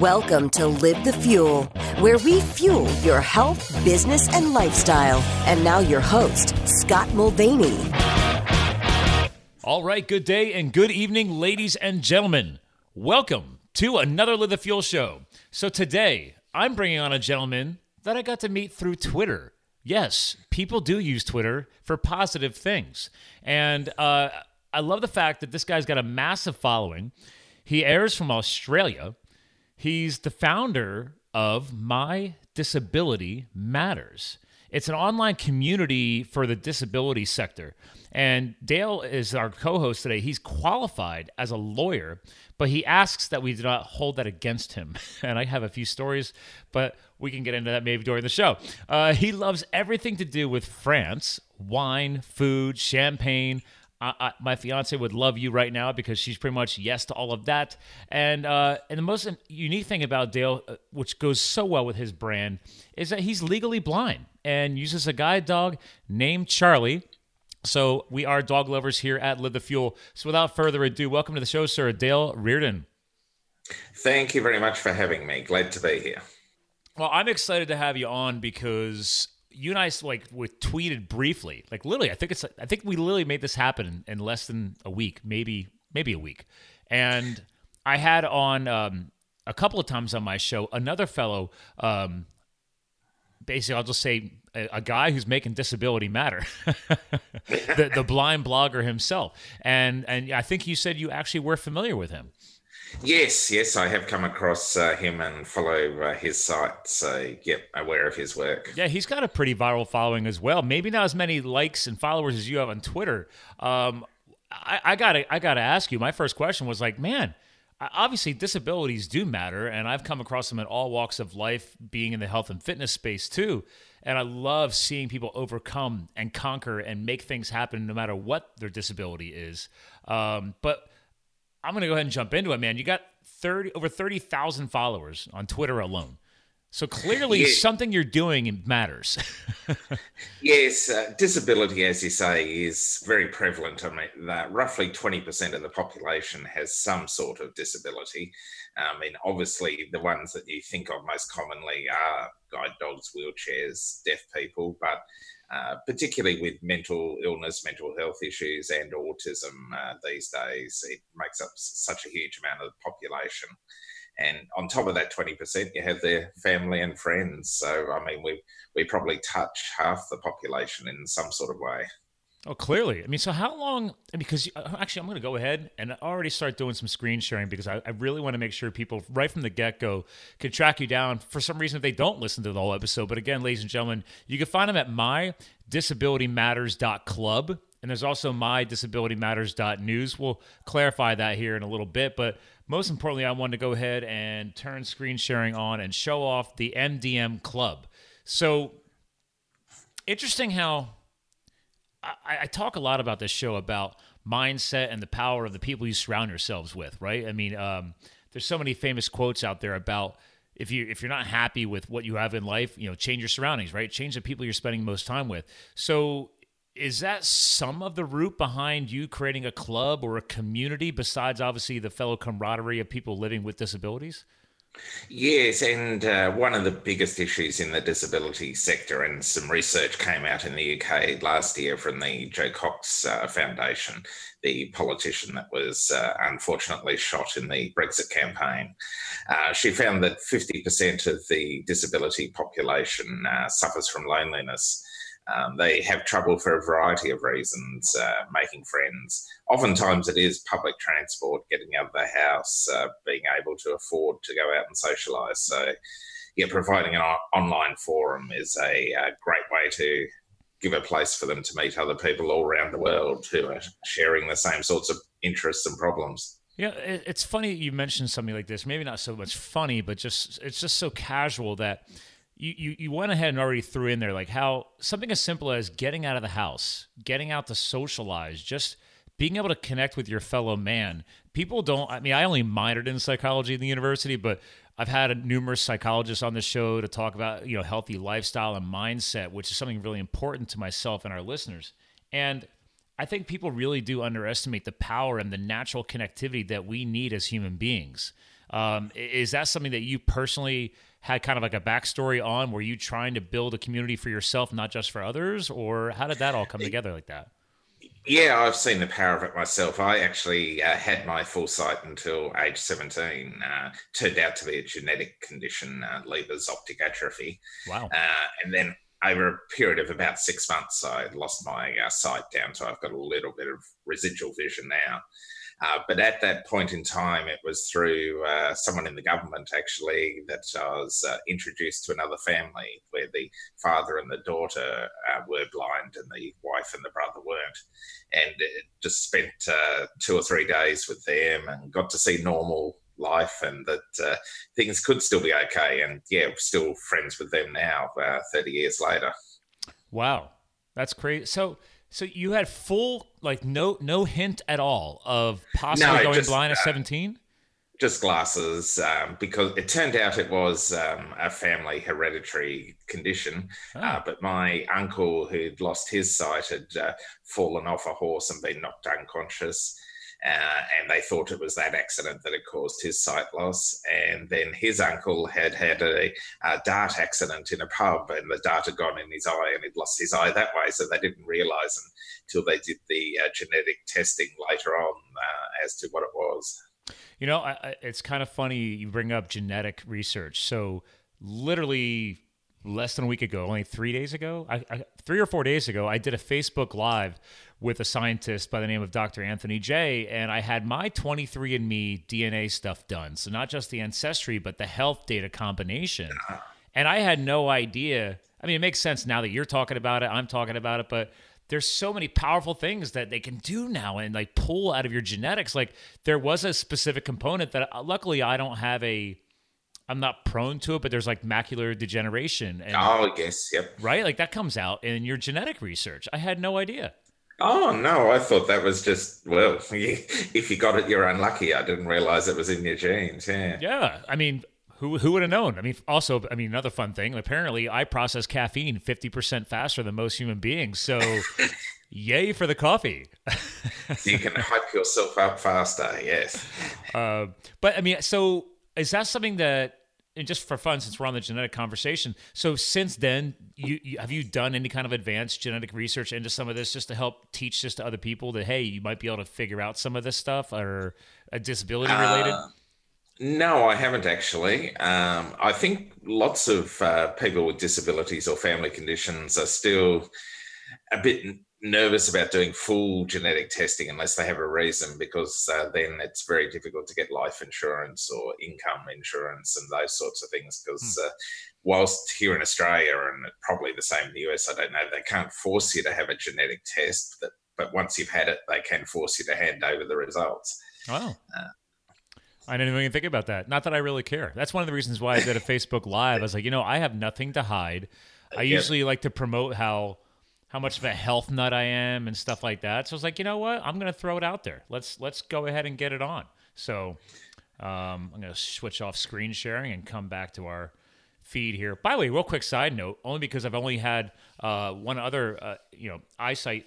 Welcome to Live the Fuel, where we fuel your health, business, and lifestyle. And now, your host, Scott Mulvaney. All right, good day and good evening, ladies and gentlemen. Welcome to another Live the Fuel show. So, today I'm bringing on a gentleman that I got to meet through Twitter. Yes, people do use Twitter for positive things. And uh, I love the fact that this guy's got a massive following. He airs from Australia. He's the founder of My Disability Matters. It's an online community for the disability sector. And Dale is our co host today. He's qualified as a lawyer, but he asks that we do not hold that against him. And I have a few stories, but we can get into that maybe during the show. Uh, he loves everything to do with France wine, food, champagne. I, I, my fiance would love you right now because she's pretty much yes to all of that. And uh, and the most unique thing about Dale, uh, which goes so well with his brand, is that he's legally blind and uses a guide dog named Charlie. So we are dog lovers here at Live the Fuel. So without further ado, welcome to the show, sir, Dale Reardon. Thank you very much for having me. Glad to be here. Well, I'm excited to have you on because you and I like we tweeted briefly, like literally. I think it's I think we literally made this happen in, in less than a week, maybe maybe a week. And I had on um, a couple of times on my show another fellow. Um, basically, I'll just say a, a guy who's making disability matter, the, the blind blogger himself. And and I think you said you actually were familiar with him. Yes, yes, I have come across uh, him and follow uh, his site, so yep, aware of his work. Yeah, he's got a pretty viral following as well. Maybe not as many likes and followers as you have on Twitter. Um, I, gotta, I gotta ask you. My first question was like, man, obviously disabilities do matter, and I've come across them in all walks of life, being in the health and fitness space too. And I love seeing people overcome and conquer and make things happen, no matter what their disability is. Um, but I'm going to go ahead and jump into it, man. You got 30 over 30,000 followers on Twitter alone. So clearly, yeah. something you're doing matters. yes, uh, disability, as you say, is very prevalent. I mean, that roughly 20% of the population has some sort of disability. I mean, obviously, the ones that you think of most commonly are guide dogs, wheelchairs, deaf people, but uh, particularly with mental illness, mental health issues, and autism uh, these days. It makes up such a huge amount of the population. And on top of that 20%, you have their family and friends. So, I mean, we, we probably touch half the population in some sort of way. Oh, clearly. I mean, so how long? Because uh, actually, I'm going to go ahead and already start doing some screen sharing because I, I really want to make sure people right from the get go can track you down. For some reason, if they don't listen to the whole episode, but again, ladies and gentlemen, you can find them at mydisabilitymatters.club. And there's also mydisabilitymatters.news. We'll clarify that here in a little bit. But most importantly, I wanted to go ahead and turn screen sharing on and show off the MDM Club. So interesting how I, I talk a lot about this show about mindset and the power of the people you surround yourselves with, right? I mean, um, there's so many famous quotes out there about if you if you're not happy with what you have in life, you know, change your surroundings, right? Change the people you're spending most time with. So is that some of the root behind you creating a club or a community besides obviously the fellow camaraderie of people living with disabilities? Yes, and uh, one of the biggest issues in the disability sector, and some research came out in the UK last year from the Jo Cox uh, Foundation, the politician that was uh, unfortunately shot in the Brexit campaign. Uh, she found that 50% of the disability population uh, suffers from loneliness. Um, they have trouble for a variety of reasons uh, making friends. Oftentimes, it is public transport, getting out of the house, uh, being able to afford to go out and socialise. So, yeah, providing an online forum is a, a uh, great way to give a place for them to meet other people all around the world who are sharing the same sorts of interests and problems. Yeah, it's funny you mentioned something like this. Maybe not so much funny, but just it's just so casual that you, you, you went ahead and already threw in there like how something as simple as getting out of the house, getting out to socialize, just being able to connect with your fellow man. People don't, I mean, I only minored in psychology in the university, but I've had numerous psychologists on the show to talk about, you know, healthy lifestyle and mindset, which is something really important to myself and our listeners. And I think people really do underestimate the power and the natural connectivity that we need as human beings. Um, is that something that you personally had kind of like a backstory on? Were you trying to build a community for yourself, not just for others, or how did that all come together like that? Yeah, I've seen the power of it myself. I actually uh, had my foresight until age 17. Uh, turned out to be a genetic condition, uh, Leber's optic atrophy. Wow. Uh, and then over a period of about six months, I lost my uh, sight down. So I've got a little bit of residual vision now. Uh, but at that point in time, it was through uh, someone in the government actually that I was uh, introduced to another family where the father and the daughter uh, were blind and the wife and the brother weren't. And just spent uh, two or three days with them and got to see normal life and that things could still be okay. And yeah, we're still friends with them now, 30 years later. Wow. That's crazy. So, so you had full like no no hint at all of possibly no, going just, blind at uh, 17? Just glasses, um, because it turned out it was um, a family hereditary condition. Oh. Uh, but my uncle, who'd lost his sight, had uh, fallen off a horse and been knocked unconscious. Uh, and they thought it was that accident that had caused his sight loss. And then his uncle had had a, a, dart accident in a pub, and the dart had gone in his eye, and he'd lost his eye that way. So they didn't realise until they did the uh, genetic testing later on uh, as to what it was. You know, I, I, it's kind of funny you bring up genetic research. So literally less than a week ago, only three days ago, I, three or four days ago, I did a Facebook Live with a scientist by the name of Dr. Anthony J. And I had my 23andMe DNA stuff done. So not just the ancestry, but the health data combination. And I had no idea. I mean, it makes sense now that you're talking about it, I'm talking about it, but there's so many powerful things that they can do now and like pull out of your genetics. Like there was a specific component that uh, luckily I don't have a I'm not prone to it, but there's like macular degeneration. And, oh, yes, yep. Right, like that comes out in your genetic research. I had no idea. Oh no, I thought that was just well, if you got it, you're unlucky. I didn't realize it was in your genes. Yeah. Yeah, I mean, who who would have known? I mean, also, I mean, another fun thing. Apparently, I process caffeine 50 percent faster than most human beings. So. yay for the coffee. you can hype yourself up faster, yes. Uh, but I mean, so is that something that and just for fun, since we're on the genetic conversation, so since then, you, you, have you done any kind of advanced genetic research into some of this, just to help teach this to other people that hey, you might be able to figure out some of this stuff or a disability related? Uh, no, I haven't actually. Um, I think lots of uh, people with disabilities or family conditions are still a bit nervous about doing full genetic testing unless they have a reason, because uh, then it's very difficult to get life insurance or income insurance and those sorts of things. Because hmm. uh, whilst here in Australia and probably the same in the US, I don't know, they can't force you to have a genetic test, but, but once you've had it, they can force you to hand over the results. Wow. Uh, I didn't even think about that. Not that I really care. That's one of the reasons why I did a Facebook Live. I was like, you know, I have nothing to hide. I usually like to promote how how much of a health nut I am and stuff like that. So I was like, you know what? I'm going to throw it out there. Let's let's go ahead and get it on. So um, I'm going to switch off screen sharing and come back to our feed here. By the way, real quick side note, only because I've only had uh, one other uh, you know eyesight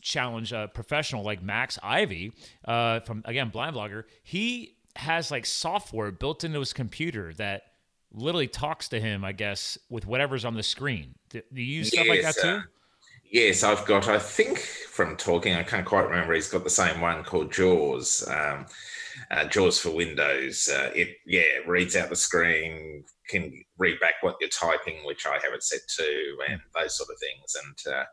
challenge uh, professional like Max Ivey uh, from again Blind Blogger. He has like software built into his computer that literally talks to him, I guess, with whatever's on the screen. Do you use stuff like that too? Yes, I've got, I think from talking, I can't quite remember, he's got the same one called Jaws, um, uh, Jaws for Windows. Uh, it, yeah, reads out the screen, can read back what you're typing, which I have it set to, and those sort of things. And uh,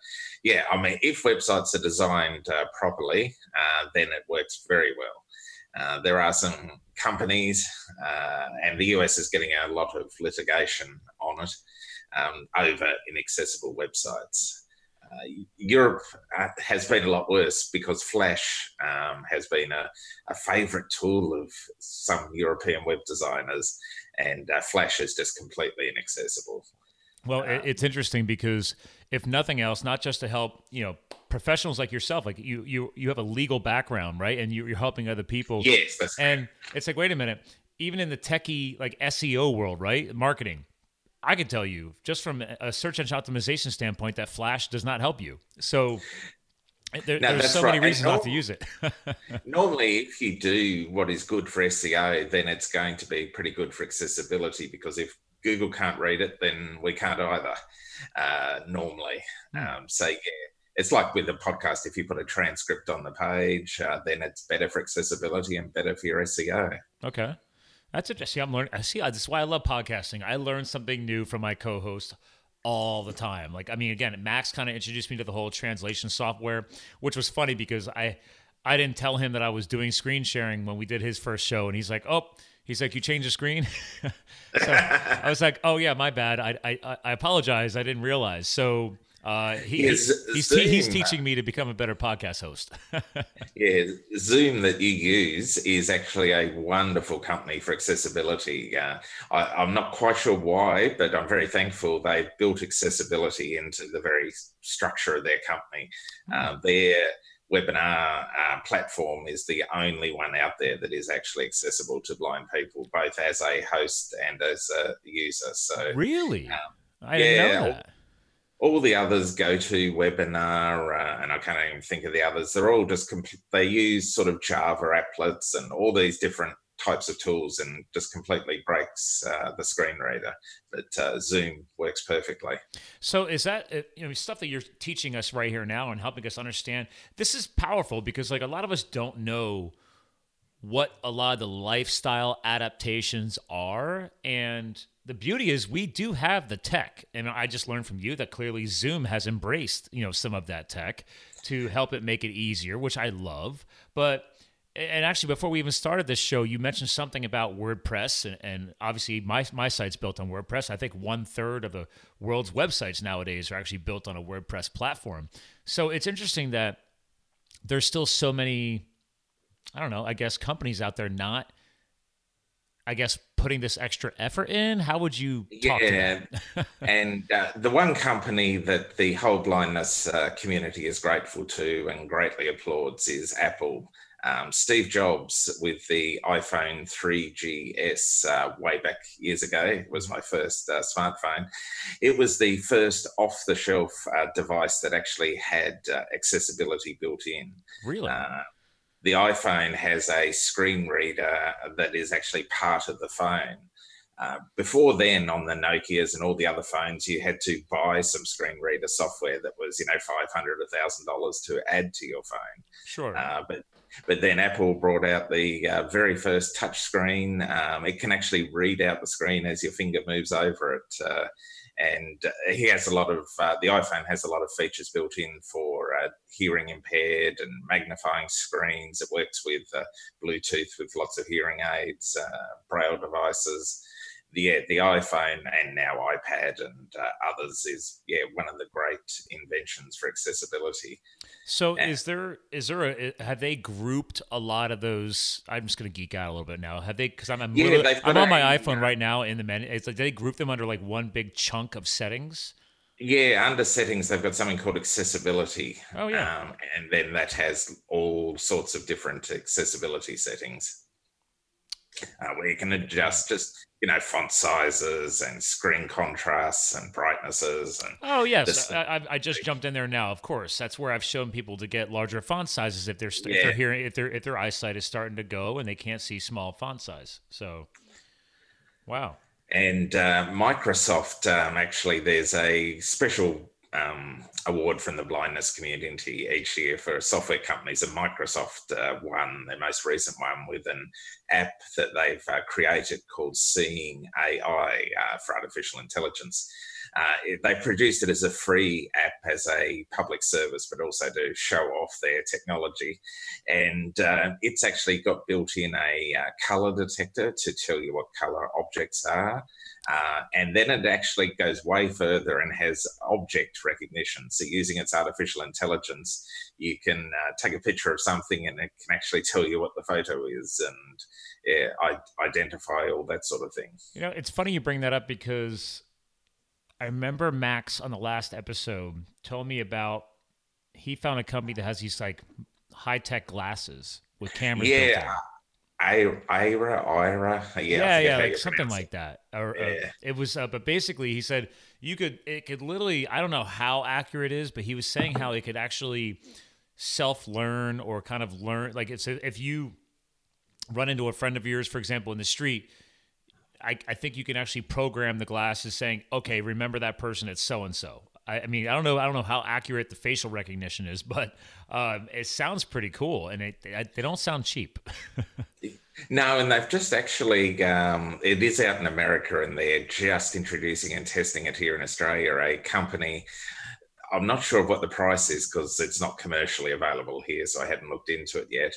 yeah, I mean, if websites are designed uh, properly, uh, then it works very well. Uh, there are some companies, and the US is getting a lot of litigation on it um, over inaccessible websites. Uh, Europe uh, has been a lot worse because Flash um, has been a, a favorite tool of some European web designers, and uh, Flash is just completely inaccessible. Well, um, it's interesting because if nothing else, not just to help, you know, professionals like yourself, like you, you, you have a legal background, right? And you, are helping other people. Yes. and it's like, wait a minute, even in the techie, like SEO world, right? Marketing, I can tell you just from a search engine optimization standpoint that Flash does not help you. So There, no, there's so right. many reasons not to use it. normally, if you do what is good for SEO, then it's going to be pretty good for accessibility because if Google can't read it, then we can't either. Uh, normally, hmm. um, so yeah, it's like with the podcast. If you put a transcript on the page, uh, then it's better for accessibility and better for your SEO. Okay. That's interesting. I'm learning. I see. That's why I love podcasting. I learn something new from my co-host all the time. Like, I mean, again, Max kind of introduced me to the whole translation software, which was funny because I, I didn't tell him that I was doing screen sharing when we did his first show, and he's like, "Oh, he's like, you changed the screen." I was like, "Oh yeah, my bad. I, I, I apologize. I didn't realize." So uh, he, he's, he's, te- he's, teaching me to become a better podcast host. yeah, Zoom that you use is actually a wonderful company for accessibility. Uh, I, am not quite sure why, but I'm very thankful they've built accessibility into the very structure of their company. Mm. Uh, their webinar uh, platform is the only one out there that is actually accessible to blind people, both as a host and as a user. So, really, um, I didn't yeah, know that all the others GoToWebinar uh, and i can't even think of the others. They're all just complete they use sort of java applets and all these different types of tools and just completely breaks uh, the screen reader. But uh, zoom works perfectly. So is that uh, you know stuff that you're teaching us right here now and helping us understand this is powerful because like a lot of us don't know what a lot of the lifestyle adaptations are. And the beauty is we do have the tech and i just learned from you that clearly zoom has embraced you know some of that tech to help it make it easier which i love. But and actually before we even started this show you mentioned something about wordpress and, and obviously my, my site's built on wordpress. I think one third of the world's websites nowadays are actually built on a wordpress platform. So it's interesting that there's still so many i don't know i guess companies out there not I guess putting this extra effort in? How would you yeah. and uh, the one company that the whole blindness uh, community is grateful to and greatly applauds is Apple. Um, Steve Jobs with the iPhone 3GS uh, way back years ago was my first uh, smartphone. It was the first off the shelf uh, device that actually had uh, accessibility built in. Really? The iPhone has a screen reader that is actually part of the phone. Uh, before then, on the Nokia's and all the other phones, you had to buy some screen reader software that was, you know, five hundred, a thousand dollars to add to your phone. Sure. Uh, but but then Apple brought out the uh, very first touch screen. Um, it can actually read out the screen as your finger moves over it. And uh, he has a lot of uh, the iphone has a lot of features built in for uh, hearing impaired and magnifying screens. It works with uh, bluetooth with lots of hearing aids uh, braille devices the the iPhone and now iPad and uh, others is yeah one of the great inventions for accessibility. So and, is there is there a have they grouped a lot of those? I'm just going to geek out a little bit now. Have they? Because I'm I'm, yeah, I'm on my iPhone right now in the menu. It's like they group them under like one big chunk of settings. Yeah, under settings, they've got something called accessibility. Oh, yeah. Um, and then that has all sorts of different accessibility settings uh, where you can adjust just you know font sizes and screen contrasts and brightnesses and oh yes. I, I, just jumped in there now of course. That's where i've shown people to get larger font sizes if they're, yeah. if they're hearing if their if their eyesight is starting to go and they can't see small font size. So wow. And uh, microsoft um, actually there's a special um, award from the blindness community each year for software companies, and Microsoft uh, won their most recent one with an app that they've uh, created called Seeing AI uh, for artificial intelligence. Uh, they produced it as a free app as a public service, but also to show off their technology. And uh, it's actually got built in a uh, color detector to tell you what color objects are. Uh, and then it actually goes way further and has object recognition. So, using its artificial intelligence, you can uh, take a picture of something and it can actually tell you what the photo is and yeah, I- identify all that sort of thing. You know, it's funny you bring that up because I remember Max on the last episode told me about he found a company that has these like high tech glasses with cameras. Yeah. Aira, Aira, yeah, yeah, yeah like something like that. Or yeah. uh, it was, uh, but basically, he said you could, it could literally, I don't know how accurate it is, but he was saying how it could actually self learn or kind of learn like it's if you run into a friend of yours, for example, in the street. I, I think you can actually program the glasses saying, okay, remember that person, it's so and so. I, mean, I don't know, I don't know how accurate the facial recognition is, but um, it sounds pretty cool, and it, they don't sound cheap. no, and they've just actually, um, it is out in America, and they're just introducing and testing it here in Australia. A company I'm not sure of what the price is because it's not commercially available here, so I hadn't looked into it yet.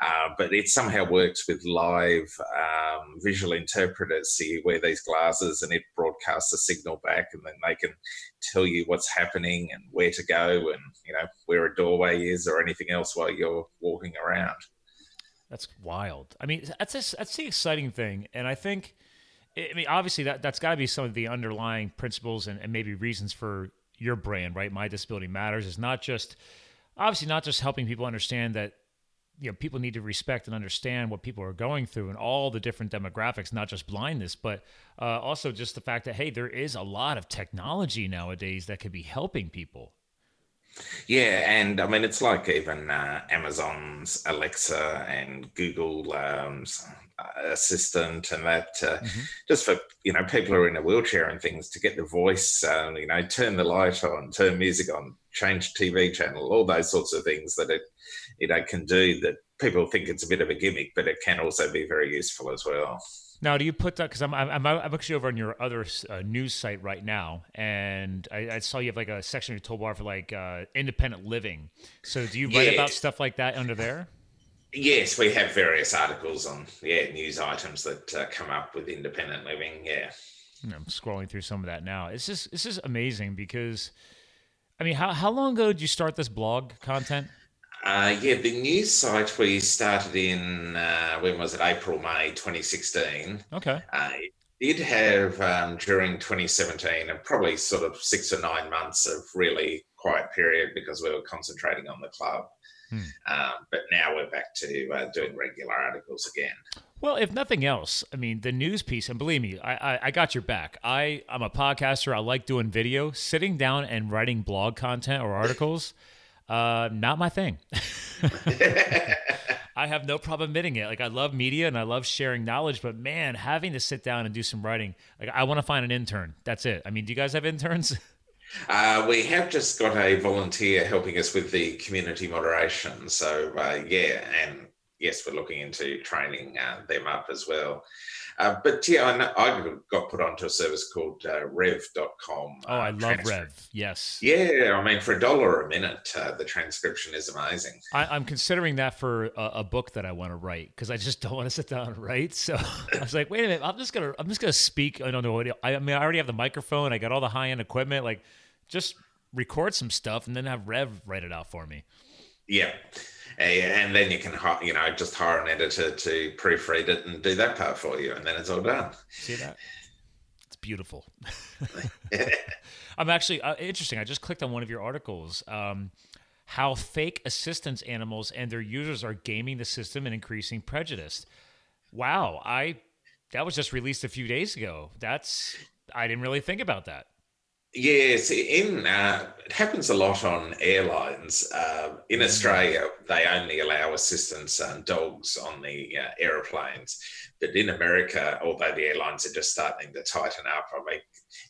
Uh, but it somehow works with live um, visual interpreters. So you wear these glasses and it broadcasts a signal back, and then they can tell you what's happening and where to go, and you know where a doorway is or anything else while you're walking around. That's wild. I mean, that's a, that's the exciting thing, and I think. I mean, obviously, that that's got to be some of the underlying principles and, and maybe reasons for your brand, right? My Disability Matters is not just obviously not just helping people understand that you know people need to respect and understand what people are going through and all the different demographics not just blindness but uh, also just the fact that hey there is a lot of technology nowadays that could be helping people yeah, and I mean it's like even uh, Amazon's Alexa and Google um, assistant, and that uh, mm-hmm. just for you know people who are in a wheelchair and things to get the voice, uh, you know, turn the light on, turn music on, change TV channel, all those sorts of things that it you know can do that people think it's a bit of a gimmick, but it can also be very useful as well. Now, do you put that? Because I'm, I'm, I'm actually over on your other uh, news site right now, and I, I, saw you have like a section of your toolbar for like uh, independent living. So, do you write yeah. about stuff like that under there? Yes, we have various articles on yeah news items that uh, come up with independent living. Yeah, I'm scrolling through some of that now. It's just this is amazing because, I mean, how how long ago did you start this blog content? Uh, yeah, the news site we started in, uh, when was it? April, May 2016. Okay. Uh, it did have um, during 2017 and probably sort of six or nine months of really quiet period because we were concentrating on the club. Hmm. Um, but now we're back to uh, doing regular articles again. Well, if nothing else, I mean, the news piece, and believe me, I, I, I, got your back. I, I'm a podcaster. I like doing video. Sitting down and writing blog content or articles uh, not my thing. I have no problem admitting it. Like I love media and I love sharing knowledge, but man, having to sit down and do some writing, like I want to find an intern. That's it. I mean, do you guys have interns? Uh, we have just got a volunteer helping us with the community moderation. So uh, yeah, and yes, we're looking into training uh, them up as well. Uh, but yeah, I, I, got put onto a service called uh, rev.com. Oh, I uh, love Rev. Yes. Yeah. I mean, for a dollar a minute, uh, the transcription is amazing. I, am considering that for a, a, book that I want to write because I just don't want to sit down and write. So I was like, wait a minute, I'm just going to, I'm just going to speak. I don't know. I, I mean, I already have the microphone. I got all the high end equipment. Like just record some stuff and then have Rev write it out for me. Yeah and then you can you know just hire an editor to proofread it and do that part for you and then it's all done. See that? It's beautiful. I'm actually uh, interesting i just clicked on one of your articles um, how fake assistance animals and their users are gaming the system and increasing prejudice. Wow i that was just released a few days ago. That's i didn't really think about that Yes, in uh, it happens a lot on airlines. Uh, in mm. Australia, they only allow assistance and dogs on the uh, aeroplanes, but in America, although the airlines are just starting to tighten up, I mean,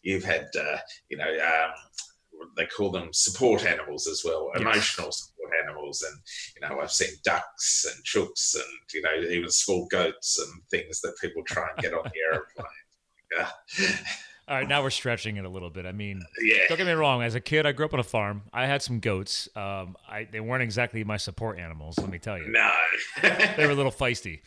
you've had uh, you know um, they call them support animals as well, yes. emotional support animals, and you know I've seen ducks and chooks and you know even small goats and things that people try and get on the aeroplane. All right, now we're stretching it a little bit. I mean, yeah. don't get me wrong. As a kid, I grew up on a farm. I had some goats. Um, I, they weren't exactly my support animals. Let me tell you. No, they were a little feisty.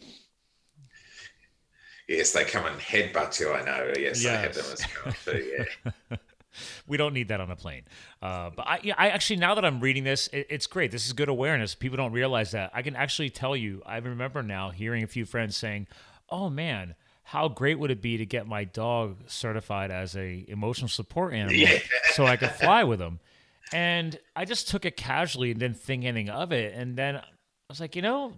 Yes, they come and headbutt you. I know. Yes, yes. I have them as well too. Yeah. we don't need that on a plane. Uh, but I, yeah, I actually now that I'm reading this, it, it's great. This is good awareness. People don't realize that. I can actually tell you. I remember now hearing a few friends saying, "Oh man." How great would it be to get my dog certified as a emotional support animal yeah. so I could fly with him? And I just took it casually and didn't think anything of it. And then I was like, you know,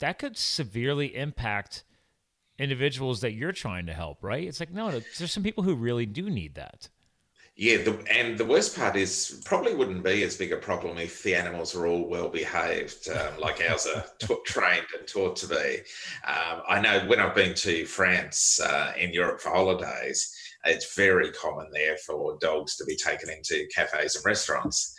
that could severely impact individuals that you're trying to help, right? It's like, no, there's some people who really do need that. Yeah, the, and the worst part is probably wouldn't be as big a problem if the animals were all well behaved, um, like ours are t- trained and taught to be. Um, I know when I've been to France uh, in Europe for holidays, it's very common there for dogs to be taken into cafes and restaurants.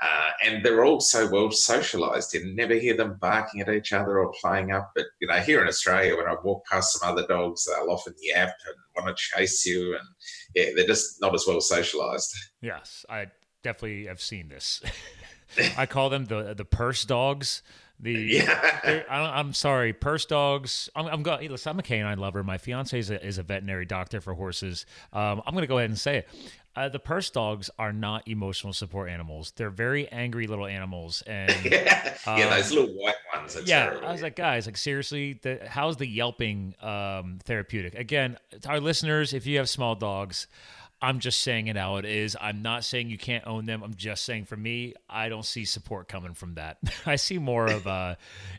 Uh, and they're all so well socialized. You never hear them barking at each other or playing up. But you know, here in Australia, when I walk past some other dogs, they'll often yap and want to chase you, and yeah, they're just not as well socialized. Yes, I definitely have seen this. I call them the the purse dogs. The yeah. I am sorry, purse dogs. I'm, I'm going. Listen, I'm a canine lover. My fiance is a, is a veterinary doctor for horses. Um, I'm going to go ahead and say it. Uh, the purse dogs are not emotional support animals. They're very angry little animals, and yeah, um, yeah those little white ones. yeah, terrible. I was like, guys, like seriously, the, how's the yelping um, therapeutic? Again, our listeners, if you have small dogs, I'm just saying it how it is. I'm not saying you can't own them. I'm just saying for me, I don't see support coming from that. I see more of uh,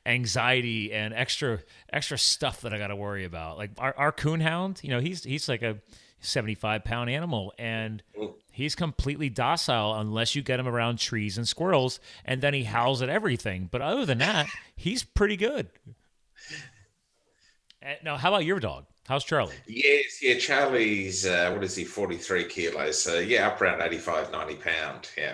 anxiety and extra extra stuff that I got to worry about. Like our, our coonhound, you know, he's he's like a 75 pound animal and he's completely docile unless you get him around trees and squirrels and then he howls at everything. But other than that, he's pretty good. Now, how about your dog? How's Charlie? Yes, yeah, Charlie's, uh, what is he, 43 kilos. So, yeah, up around 85, 90 pound. Yeah.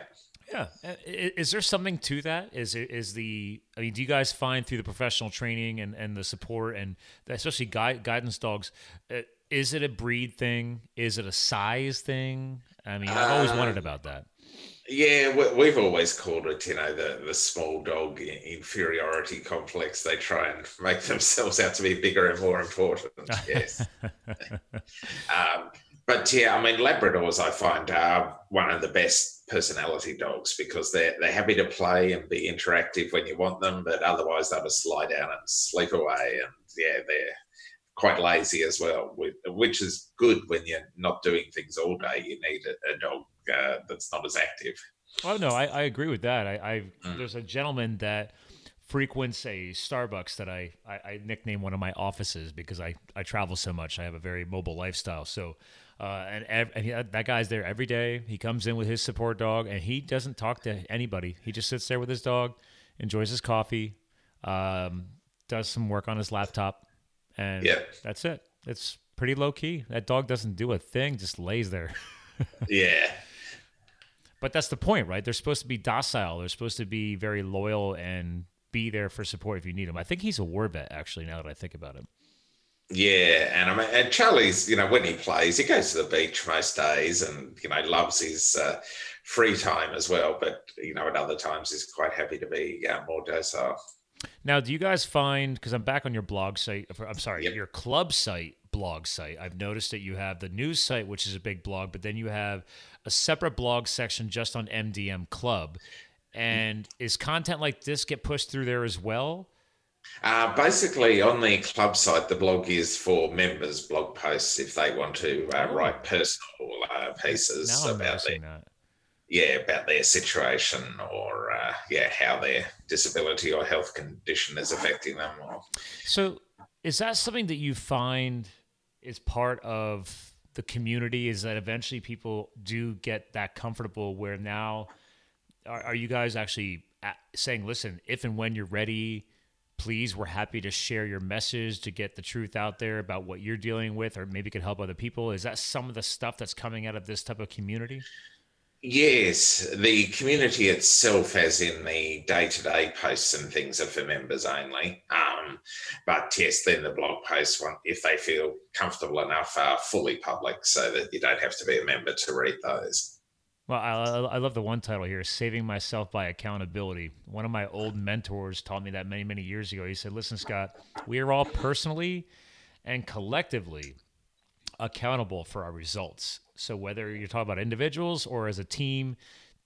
Yeah. Uh, is there something to that? Is is the, I mean, do you guys find through the professional training and, and the support and especially guide, guidance dogs, uh, is it a breed thing? Is it a size thing? I mean, I've always wondered uh, about that. Yeah, we've always called it, you know, the, the small dog inferiority complex. They try and make themselves out to be bigger and more important. Yes. um, but yeah, I mean, Labradors I find are one of the best personality dogs because they're they're happy to play and be interactive when you want them, but otherwise they'll just lie down and sleep away. And yeah, they're quite lazy as well, which is good when you're not doing things all day. You need a, a dog uh, that's not as active. Oh no, I, I agree with that. I, mm. there's a gentleman that frequents a Starbucks that I, I, I nickname one of my offices because I, I travel so much. I have a very mobile lifestyle. So, uh, and, and he, that guy's there every day. He comes in with his support dog and he doesn't talk to anybody. He just sits there with his dog, enjoys his coffee, um, does some work on his laptop, and yeah. that's it. It's pretty low key. That dog doesn't do a thing, just lays there. yeah. But that's the point, right? They're supposed to be docile. They're supposed to be very loyal and be there for support if you need them. I think he's a war vet, actually. Now that I think about it. Yeah, and I mean, and Charlie's, you know, when he plays, he goes to the beach most days, and you know, loves his uh, free time as well. But you know, at other times, he's quite happy to be uh, more docile. Now, do you guys find because I'm back on your blog site? I'm sorry, yep. your club site blog site. I've noticed that you have the news site, which is a big blog, but then you have a separate blog section just on MDM Club. And is content like this get pushed through there as well? Uh, basically, on the club site, the blog is for members' blog posts if they want to uh, oh. write personal uh, pieces about their, that. yeah, about their situation or uh, yeah, how their disability or health condition is affecting them. So, is that something that you find is part of the community is that eventually people do get that comfortable where now are, are you guys actually saying listen if and when you're ready please we're happy to share your message to get the truth out there about what you're dealing with or maybe could help other people is that some of the stuff that's coming out of this type of community Yes, the community itself, as in the day-to-day posts and things, are for members only. Um, but yes, then the blog posts, if they feel comfortable enough, are fully public, so that you don't have to be a member to read those. Well, I, I love the one title here, "Saving Myself by Accountability." One of my old mentors taught me that many, many years ago. He said, "Listen, Scott, we are all personally and collectively accountable for our results." So whether you're talking about individuals or as a team,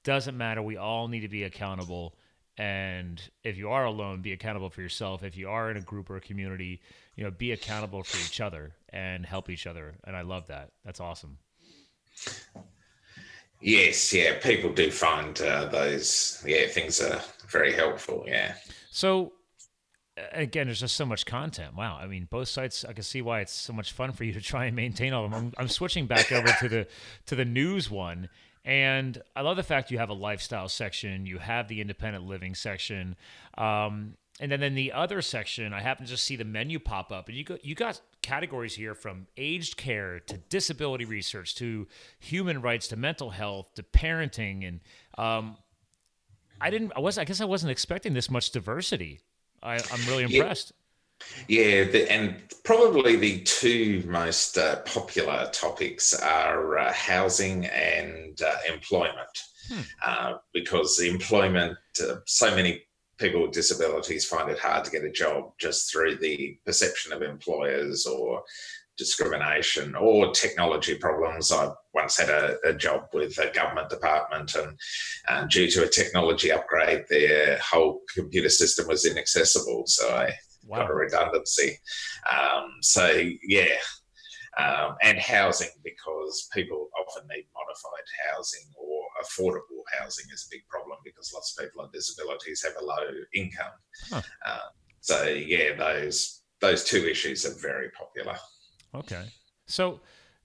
doesn't matter. We all need to be accountable. And if you are alone, be accountable for yourself. If you are in a group or a community, you know, be accountable for each other and help each other. And I love that. That's awesome. Yes, yeah, people do find uh, those yeah things are very helpful. Yeah. So again, there's just so much content. Wow. I mean, both sites. I can see why it's so much fun for you to try and maintain all of them. I'm, I'm switching back over to the to the news one, and I love the fact you have a lifestyle section. You have the independent living section. Um, and then in the other section, I happen to just see the menu pop up, and you got you got categories here from aged care to disability research to human rights to mental health to parenting, and um, I didn't. I was. I guess I wasn't expecting this much diversity. I, am really impressed. Yeah, yeah the, and probably the two most uh, popular topics are uh, housing and uh, employment, hmm. Uh, because the employment, uh, so many people with disabilities find it hard to get a job just through the perception of employers or discrimination or technology problems. I once had a, a job with a government department, and uh, due to a technology upgrade, their whole computer system was inaccessible. So I wow. got a redundancy. Um, so, yeah. Um, and housing because people often need modified housing or affordable housing is a big problem because lots of people on disabilities have a low income. Huh. Uh, so yeah, those those two issues are very popular. Okay. So,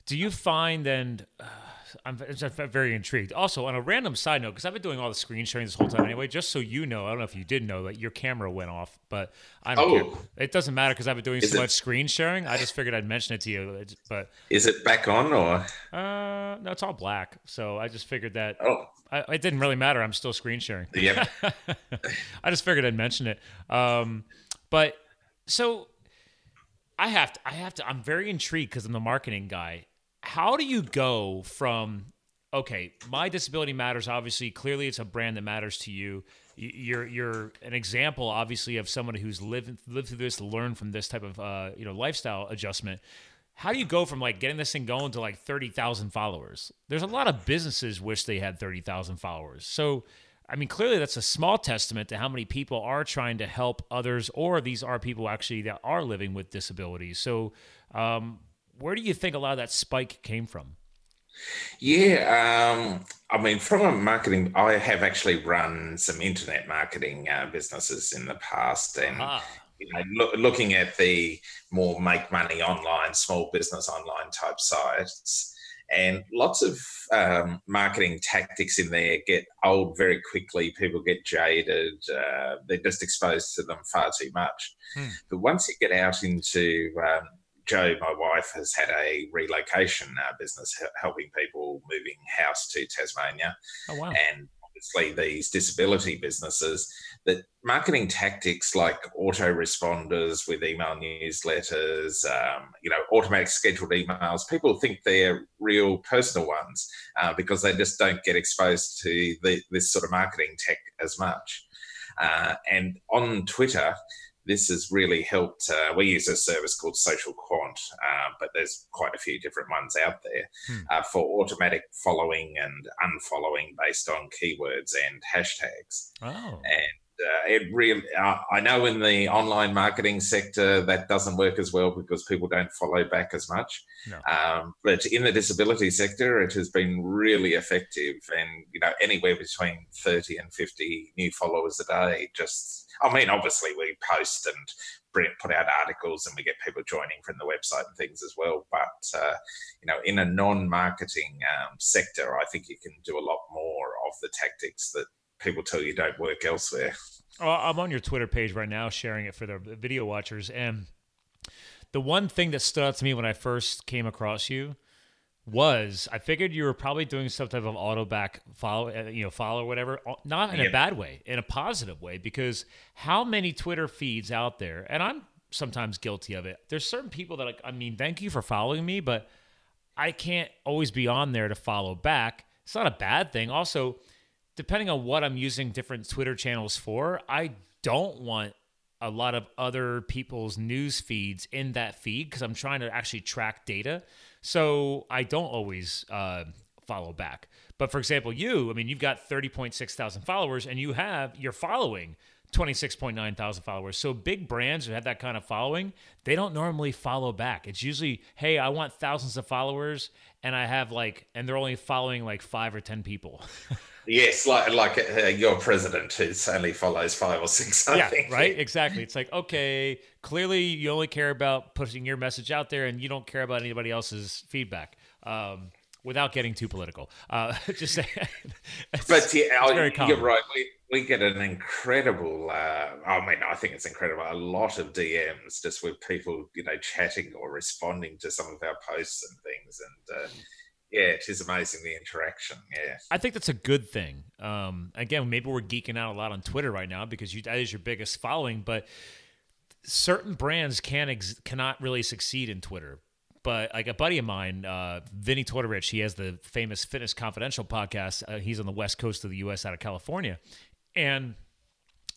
do you find then? Uh, I'm very intrigued. Also, on a random side note, because I've been doing all the screen sharing this whole time anyway. Just so you know, I don't know if you did know that your camera went off, but I don't oh. care. It doesn't matter because I've been doing is so it, much screen sharing. I just figured I'd mention it to you. But is it back on or? Uh, no, it's all black. So I just figured that. Oh. I, it didn't really matter. I'm still screen sharing. Yeah. I just figured I'd mention it. Um, but so I have to. I have to. I'm very intrigued because I'm the marketing guy. How do you go from okay, my disability matters. Obviously, clearly, it's a brand that matters to you. You're you're an example, obviously, of someone who's lived lived through this, learned from this type of uh, you know lifestyle adjustment. How do you go from like getting this thing going to like thirty thousand followers? There's a lot of businesses wish they had thirty thousand followers. So I mean, clearly that's a small testament to how many people are trying to help others, or these are people actually that are living with disabilities. So, um, where do you think a lot of that spike came from? Yeah, um, I mean, from a marketing, I have actually run some internet marketing uh, businesses in the past, and you know, lo- looking at the more make money online, small business online type sites and lots of um, marketing tactics in there get old very quickly. People get jaded. Uh, they're just exposed to them far too much. Hmm. But once you get out into um, Joe, my wife, has had a relocation uh, business helping people moving house to Tasmania. Oh, wow. And obviously these disability businesses that marketing tactics like autoresponders with email newsletters, um, you know, automatic scheduled emails, people think they're real personal ones uh, because they just don't get exposed to the, this sort of marketing tech as much. Uh, and on Twitter, this has really helped. Uh, we use a service called Social Quant, uh, but there's quite a few different ones out there hmm. uh, for automatic following and unfollowing based on keywords and hashtags. Oh. And it really, uh, I know in the online marketing sector that doesn't work as well because people don't follow back as much. No. Um, but in the disability sector, it has been really effective, and you know anywhere between thirty and fifty new followers a day. Just, I mean, obviously we post and put out articles, and we get people joining from the website and things as well. But uh, you know, in a non-marketing um, sector, I think you can do a lot more of the tactics that people tell you don't work elsewhere. I'm on your Twitter page right now, sharing it for the video watchers, and the one thing that stood out to me when I first came across you was I figured you were probably doing some type of auto back follow, uh, you know, follow or whatever, uh, not in a bad way, in a positive way, because how many Twitter feeds out there, and I'm sometimes guilty of it. There's certain people that like, I mean, thank you for following me, but I can't always be on there to follow back. It's not a bad thing. Also, depending on what I'm using different Twitter channels for, I don't want a lot of other people's news feeds in that feed because I'm trying to actually track data. So I don't always uh, follow back. But for example, you, I mean, you've got 30.6 thousand followers and you have, you're following 26.9 thousand followers. So big brands who have that kind of following, they don't normally follow back. It's usually, hey, I want thousands of followers, and I have like, and they're only following like five or ten people. yes, like like uh, your president who only follows five or six. I yeah, think. right. Exactly. It's like okay, clearly you only care about pushing your message out there, and you don't care about anybody else's feedback. Um, without getting too political, uh, just say. but yeah, you're right. We, we get an incredible uh, i mean i think it's incredible a lot of dms just with people you know chatting or responding to some of our posts and things. And uh, yeah it is amazing the interaction. Yeah. I think that's a good thing. Um, again maybe we're geeking out a lot on twitter right now because you, that is your biggest following but certain brands can ex- cannot really succeed in twitter but like a buddy of mine, uh, Vinnie Tortorich, he has the famous Fitness Confidential podcast. Uh, he's on the west coast of the U.S. out of California, and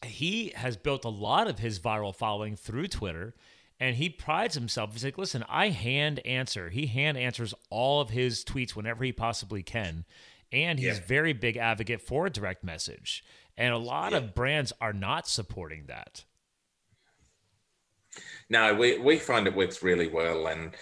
he has built a lot of his viral following through Twitter. And he prides himself. He's like, listen, I hand answer. He hand answers all of his tweets whenever he possibly can. And he's yeah. very big advocate for direct message. And a lot yeah. of brands are not supporting that. No, we, we find it works really well. And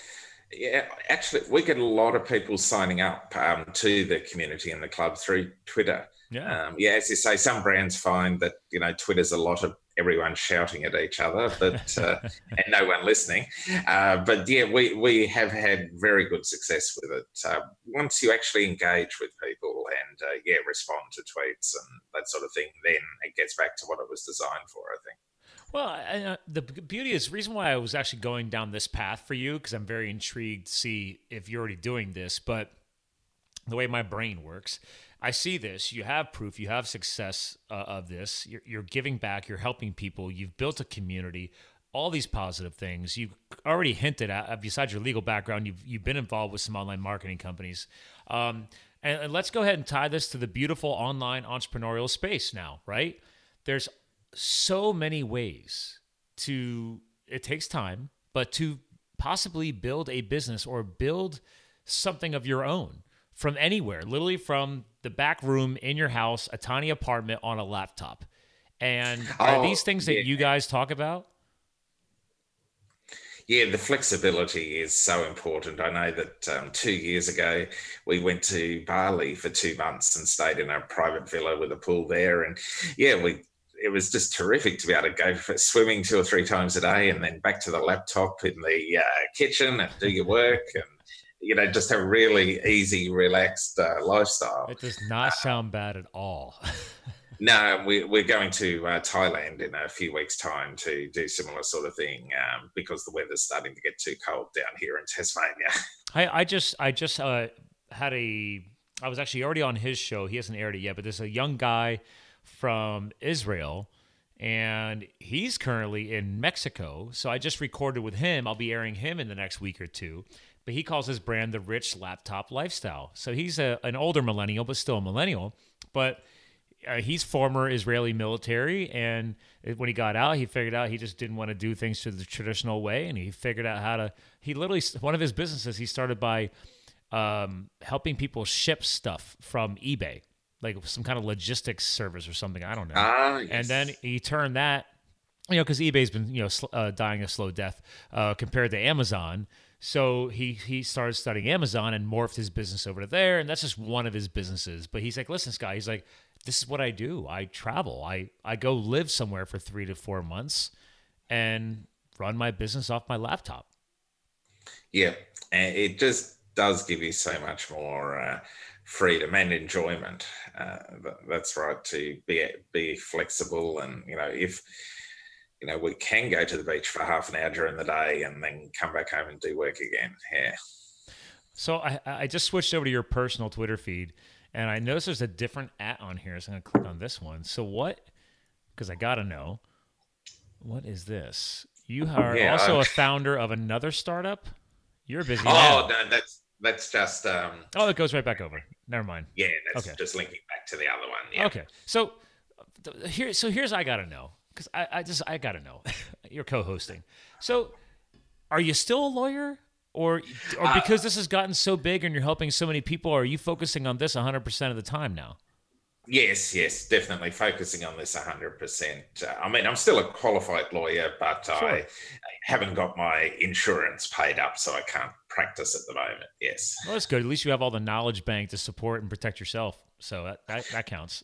yeah, actually, we get a lot of people signing up um, to the community and the club through Twitter. Yeah. Um, yeah, as you say, some brands find that you know Twitter's a lot of everyone shouting at each other, but uh, and no one listening. Uh, but yeah, we we have had very good success with it. Uh, once you actually engage with people and uh, yeah, respond to tweets and that sort of thing, then it gets back to what it was designed for. I think. Well, uh, the beauty is the reason why I was actually going down this path for you because I'm very intrigued to see if you're already doing this, but the way my brain works I see this. You have proof. You have success uh, of this. You're, you're, giving back. You're helping people. You've built a community. All these positive things. You already hinted at. Uh, besides your legal background, you've you've been involved with some online marketing companies. Um, and, and let's go ahead and tie this to the beautiful online entrepreneurial space now. Right? There's so many ways to. It takes time, but to possibly build a business or build something of your own from anywhere, literally from the back room in your house, a tiny apartment on a laptop. And are oh, these things that yeah. you guys talk about? Yeah, the flexibility is so important. I know that um, two years ago we went to Bali for two months and stayed in a private villa with a pool there, and yeah, we it was just terrific to be able to go for swimming two or three times a day, and then back to the laptop in the uh, kitchen and do your work and you know, just a really easy, relaxed uh, lifestyle. It does not sound bad at all. no, we, we're going to uh, Thailand in a few weeks' time to do similar sort of thing um, because the weather's starting to get too cold down here in Tasmania. I, I just, I just uh, had a, I was actually already on his show. He hasn't aired it yet, but there's a young guy from Israel and he's currently in Mexico. So I just recorded with him. I'll be airing him in the next week or two but he calls his brand the rich laptop lifestyle. So he's a, an older millennial, but still a millennial. But uh, he's former Israeli military, and when he got out, he figured out he just didn't want to do things to the traditional way, and he figured out how to. He literally one of his businesses he started by um, helping people ship stuff from eBay, like some kind of logistics service or something. I don't know. Ah, yes. And then he turned that, you know, because eBay's been you know sl- uh, dying a slow death uh, compared to Amazon. So he he started studying Amazon and morphed his business over to there, and that's just one of his businesses. But he's like, listen, Scott, he's like, this is what I do. I travel. I I go live somewhere for three to four months, and run my business off my laptop. Yeah, and it just does give you so much more uh, freedom and enjoyment. Uh, that's right to be be flexible, and you know if you know, we can go to the beach for half an hour during the day and then come back home and do work again. Yeah. So I, I just switched over to your personal Twitter feed and I noticed there's a different at on here. So I'm to click on this one. So what, because I got to know, what is this? You are yeah, also I'm... a founder of another startup. You're busy. Oh, no, that's that's just. Um, oh, it goes right back over. Never mind. Yeah, that's okay. just linking back to the other one. Yeah. Okay, so here, so here's I got to know because I, I just I gotta know. You're co-hosting, so are you still a lawyer, or or uh, because uh, this has gotten so big and you're helping so many people, are you focusing on this 100 percent of the time now? Yes, yes, definitely focusing on this 100%. Uh, I mean, I'm still a qualified lawyer, but sure. I haven't got my insurance paid up, so I can't practice at the moment. Yes. Well, that's good. At least you have all the knowledge bank to support and protect yourself. So that, that, that counts.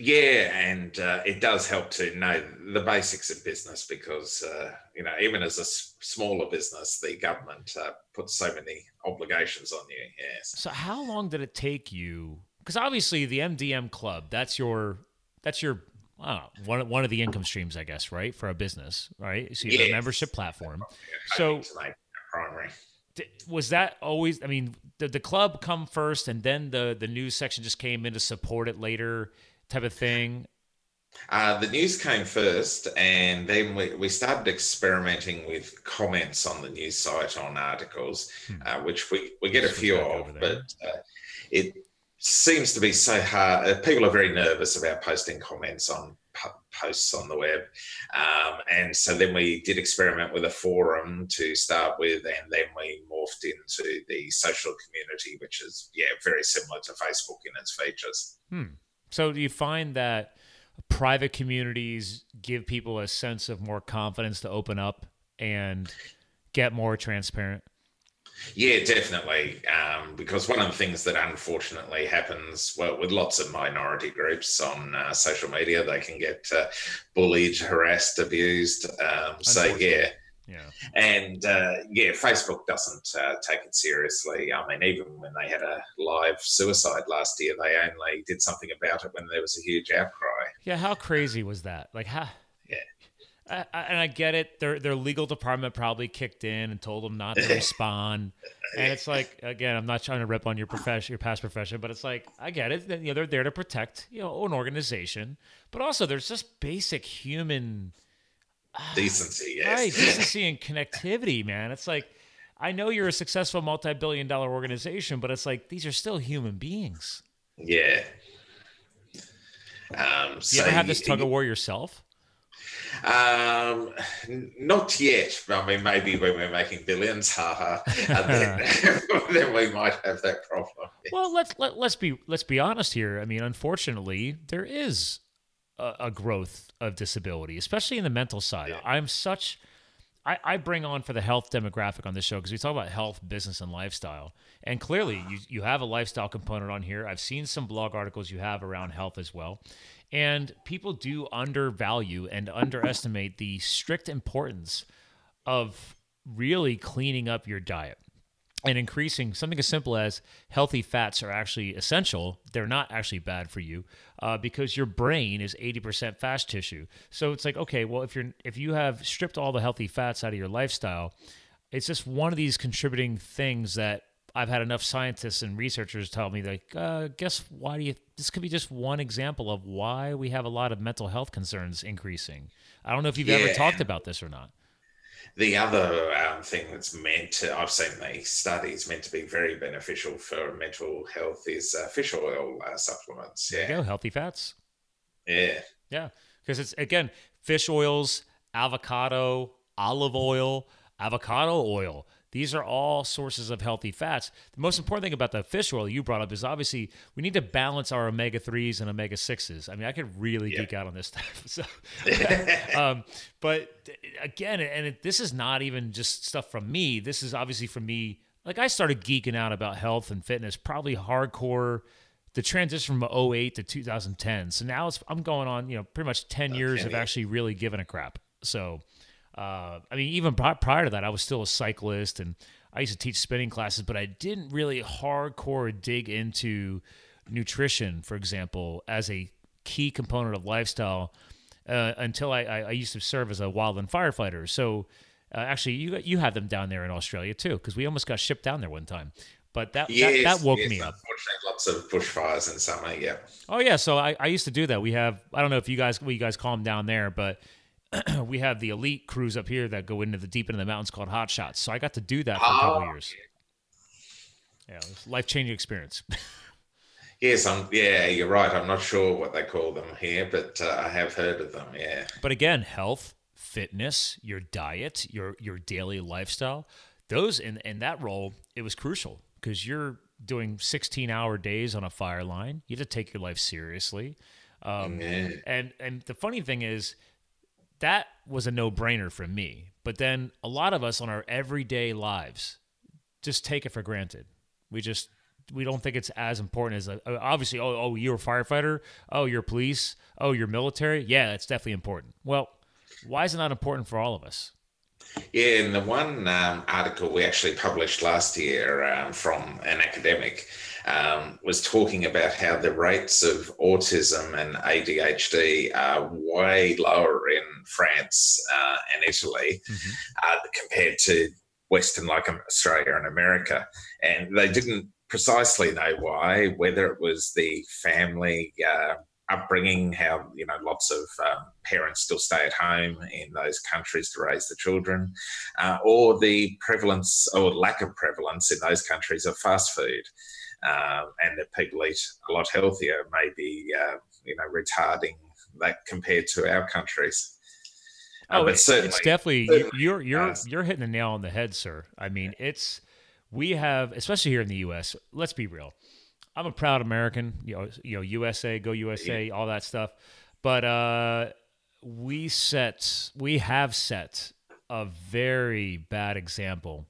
Yeah, and uh, it does help to know the basics of business because, uh, you know, even as a s- smaller business, the government uh, puts so many obligations on you. Yes. So, how long did it take you? Because obviously, the MDM Club, that's your, that's your, know, one, one of the income streams, I guess, right? For a business, right? So, you have yes. a membership platform. So, primary. Was that always, I mean, did the club come first and then the, the news section just came in to support it later? type of thing? Uh, the news came first, and then we, we started experimenting with comments on the news site on articles, hmm. uh, which we, we get a few of, but uh, it seems to be so hard. Uh, people are very nervous about posting comments on posts on the web. Um, and so then we did experiment with a forum to start with, and then we morphed into the social community, which is, yeah, very similar to Facebook in its features. Hmm. So do you find that private communities give people a sense of more confidence to open up and get more transparent? Yeah, definitely. Um, because one of the things that unfortunately happens, well, with lots of minority groups on uh, social media, they can get uh, bullied, harassed, abused. Um, so, yeah, yeah. And uh, yeah, Facebook doesn't uh, take it seriously. I mean, even when they had a live suicide last year, they only did something about it when there was a huge outcry. Yeah, how crazy was that? Like, how? I, I, and I get it. Their their legal department probably kicked in and told them not to respond. and it's like, again, I'm not trying to rip on your profession, your past profession, but it's like, I get it. You know, they're there to protect, you know, an organization, but also there's just basic human decency. Yes. Right, decency and connectivity, man. It's like I know you're a successful multi-billion dollar organization, but it's like these are still human beings. Yeah. Um, so you ever have this tug of war yourself? Um, not yet. I mean, maybe when we're making billions, haha, and then, then we might have that problem. Yes. Well, let's let, let's be let's be honest here. I mean, unfortunately, there is a, a growth of disability, especially in the mental side. Yeah. I'm such. I, I bring on for the health demographic on this show because we talk about health, business, and lifestyle. And clearly, you, you have a lifestyle component on here. I've seen some blog articles you have around health as well. And people do undervalue and underestimate the strict importance of really cleaning up your diet and increasing something as simple as healthy fats are actually essential. They're not actually bad for you uh, because your brain is 80% fast tissue. So it's like, okay, well, if you're if you have stripped all the healthy fats out of your lifestyle, it's just one of these contributing things that I've had enough scientists and researchers tell me like, uh, guess why do you? This could be just one example of why we have a lot of mental health concerns increasing. I don't know if you've yeah. ever talked about this or not. The other um, thing that's meant to, I've seen the studies meant to be very beneficial for mental health is uh, fish oil uh, supplements. Yeah. Go, healthy fats. Yeah. Yeah. Because it's, again, fish oils, avocado, olive oil, avocado oil. These are all sources of healthy fats. The most important thing about the fish oil you brought up is obviously we need to balance our omega 3s and omega 6s. I mean, I could really yeah. geek out on this stuff. So, um, but again, and it, this is not even just stuff from me. This is obviously from me. Like I started geeking out about health and fitness, probably hardcore the transition from 08 to 2010. So now it's I'm going on, you know, pretty much 10 years of actually really giving a crap. So uh, I mean, even prior to that, I was still a cyclist and I used to teach spinning classes, but I didn't really hardcore dig into nutrition, for example, as a key component of lifestyle uh, until I, I, I, used to serve as a wildland firefighter. So uh, actually, you you have them down there in Australia too, because we almost got shipped down there one time. But that yes, that, that, woke yes, me up. Lots of bushfires in summer, yeah. Oh yeah, so I, I used to do that. We have I don't know if you guys what you guys call them down there, but we have the elite crews up here that go into the deep into the mountains called hot shots. So I got to do that for a couple oh, years. Yeah, life changing experience. yes, I'm. Yeah, you're right. I'm not sure what they call them here, but uh, I have heard of them. Yeah. But again, health, fitness, your diet, your your daily lifestyle, those in in that role, it was crucial because you're doing 16 hour days on a fire line. You have to take your life seriously. Um, And and the funny thing is, that was a no brainer for me. But then a lot of us on our everyday lives just take it for granted. We just we don't think it's as important as a, obviously. Oh, oh, you're a firefighter. Oh, you're police. Oh, you're military. Yeah, it's definitely important. Well, why is it not important for all of us? Yeah, in the one um, article we actually published last year um, from an academic um, was talking about how the rates of autism and ADHD are way lower in France uh, and Italy mm-hmm. uh, compared to Western, like Australia and America. And they didn't precisely know why, whether it was the family uh, upbringing, how you know lots of um, parents still stay at home in those countries to raise the children, uh, or the prevalence or lack of prevalence in those countries of fast food, um, and that people eat a lot healthier, maybe uh, you know retarding that compared to our countries. Uh, oh, but it's, it's definitely you're you're you're hitting the nail on the head, sir. I mean, it's we have, especially here in the U.S. Let's be real I'm a proud American. You know, you know, USA, go USA, yeah. all that stuff. But uh, we set, we have set a very bad example.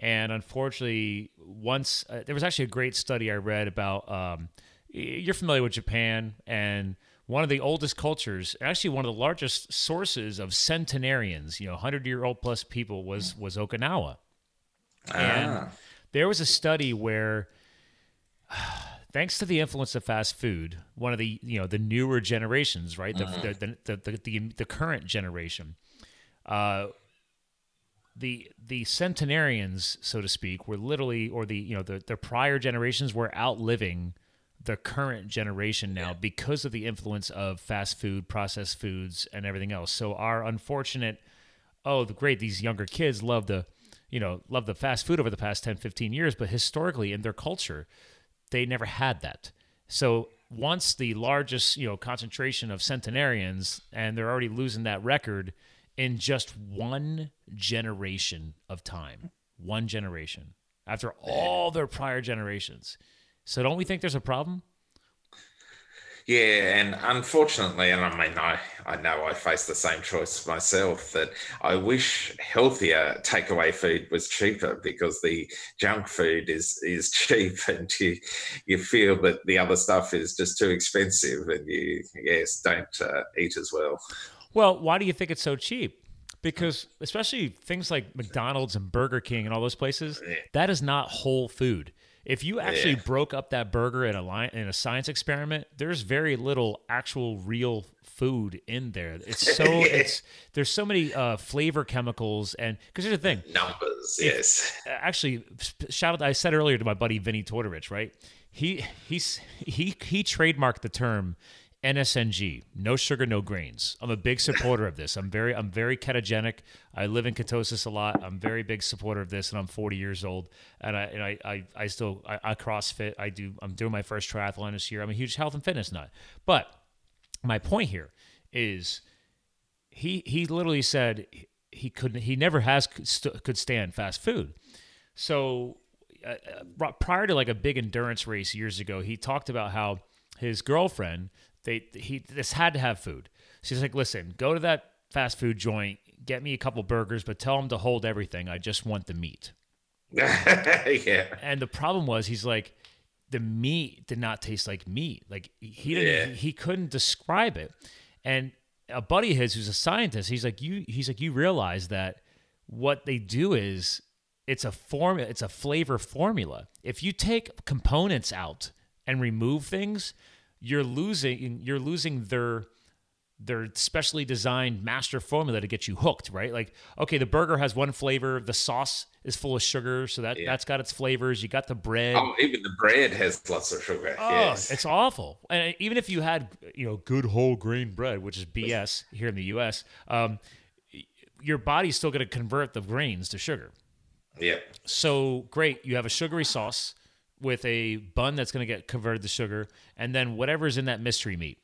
And unfortunately, once uh, there was actually a great study I read about. Um, you're familiar with Japan, and one of the oldest cultures, actually one of the largest sources of centenarians, you know, hundred year old plus people, was was Okinawa. Ah. And there was a study where thanks to the influence of fast food, one of the you know the newer generations, right, the, uh-huh. the, the, the, the, the, current generation, uh, the the centenarians, so to speak, were literally, or the you know the the prior generations were outliving the current generation now yeah. because of the influence of fast food, processed foods, and everything else. So our unfortunate, oh, the great, these younger kids love the, you know, love the fast food over the past 10, 15 years, but historically in their culture, they never had that. So once the largest, you know, concentration of centenarians, and they're already losing that record in just one generation of time, one generation after all their prior generations. So don't we think there's a problem? Yeah, and unfortunately, and I mean, I, I know I face the same choice myself that I wish healthier takeaway food was cheaper because the junk food is is cheap and you you feel that the other stuff is just too expensive and you yes don't uh, eat as well. Well, why do you think it's so cheap? Because especially things like McDonald's and Burger King and all those places, that is not whole food. If you actually yeah. broke up that burger in a line, in a science experiment, there's very little actual real food in there. It's so it's there's so many uh, flavor chemicals and because here's the thing, numbers. If, yes. Actually, shout out. I said earlier to my buddy Vinnie Tortorich, right? He he's he he trademarked the term NSNG, no sugar, no grains. I'm a big supporter of this. I'm very, I'm very ketogenic. I live in ketosis a lot. I'm very big supporter of this, and I'm 40 years old, and I, and I, I, I still, I, I CrossFit. I do, I'm doing my first triathlon this year. I'm a huge health and fitness nut. But my point here is, he, he literally said he couldn't, he never has could stand fast food. So uh, uh prior to like a big endurance race years ago, he talked about how his girlfriend they he this had to have food. She's like, listen, go to that fast food joint, get me a couple burgers, but tell them to hold everything. I just want the meat. yeah. And the problem was, he's like, the meat did not taste like meat. Like he didn't, yeah. he, he couldn't describe it. And a buddy of his who's a scientist, he's like, you, he's like, you realize that what they do is it's a form, it's a flavor formula. If you take components out and remove things, you're losing you're losing their their specially designed master formula to get you hooked, right? Like, okay, the burger has one flavor, the sauce is full of sugar, so that yeah. that's got its flavors. You got the bread. Oh, even the bread has lots of sugar. Oh, yes. it's awful. And even if you had, you know, good whole grain bread, which is BS here in the U.S., um, your body's still going to convert the grains to sugar. Yeah. So great, you have a sugary sauce with a bun that's going to get converted to sugar, and then whatever's in that mystery meat.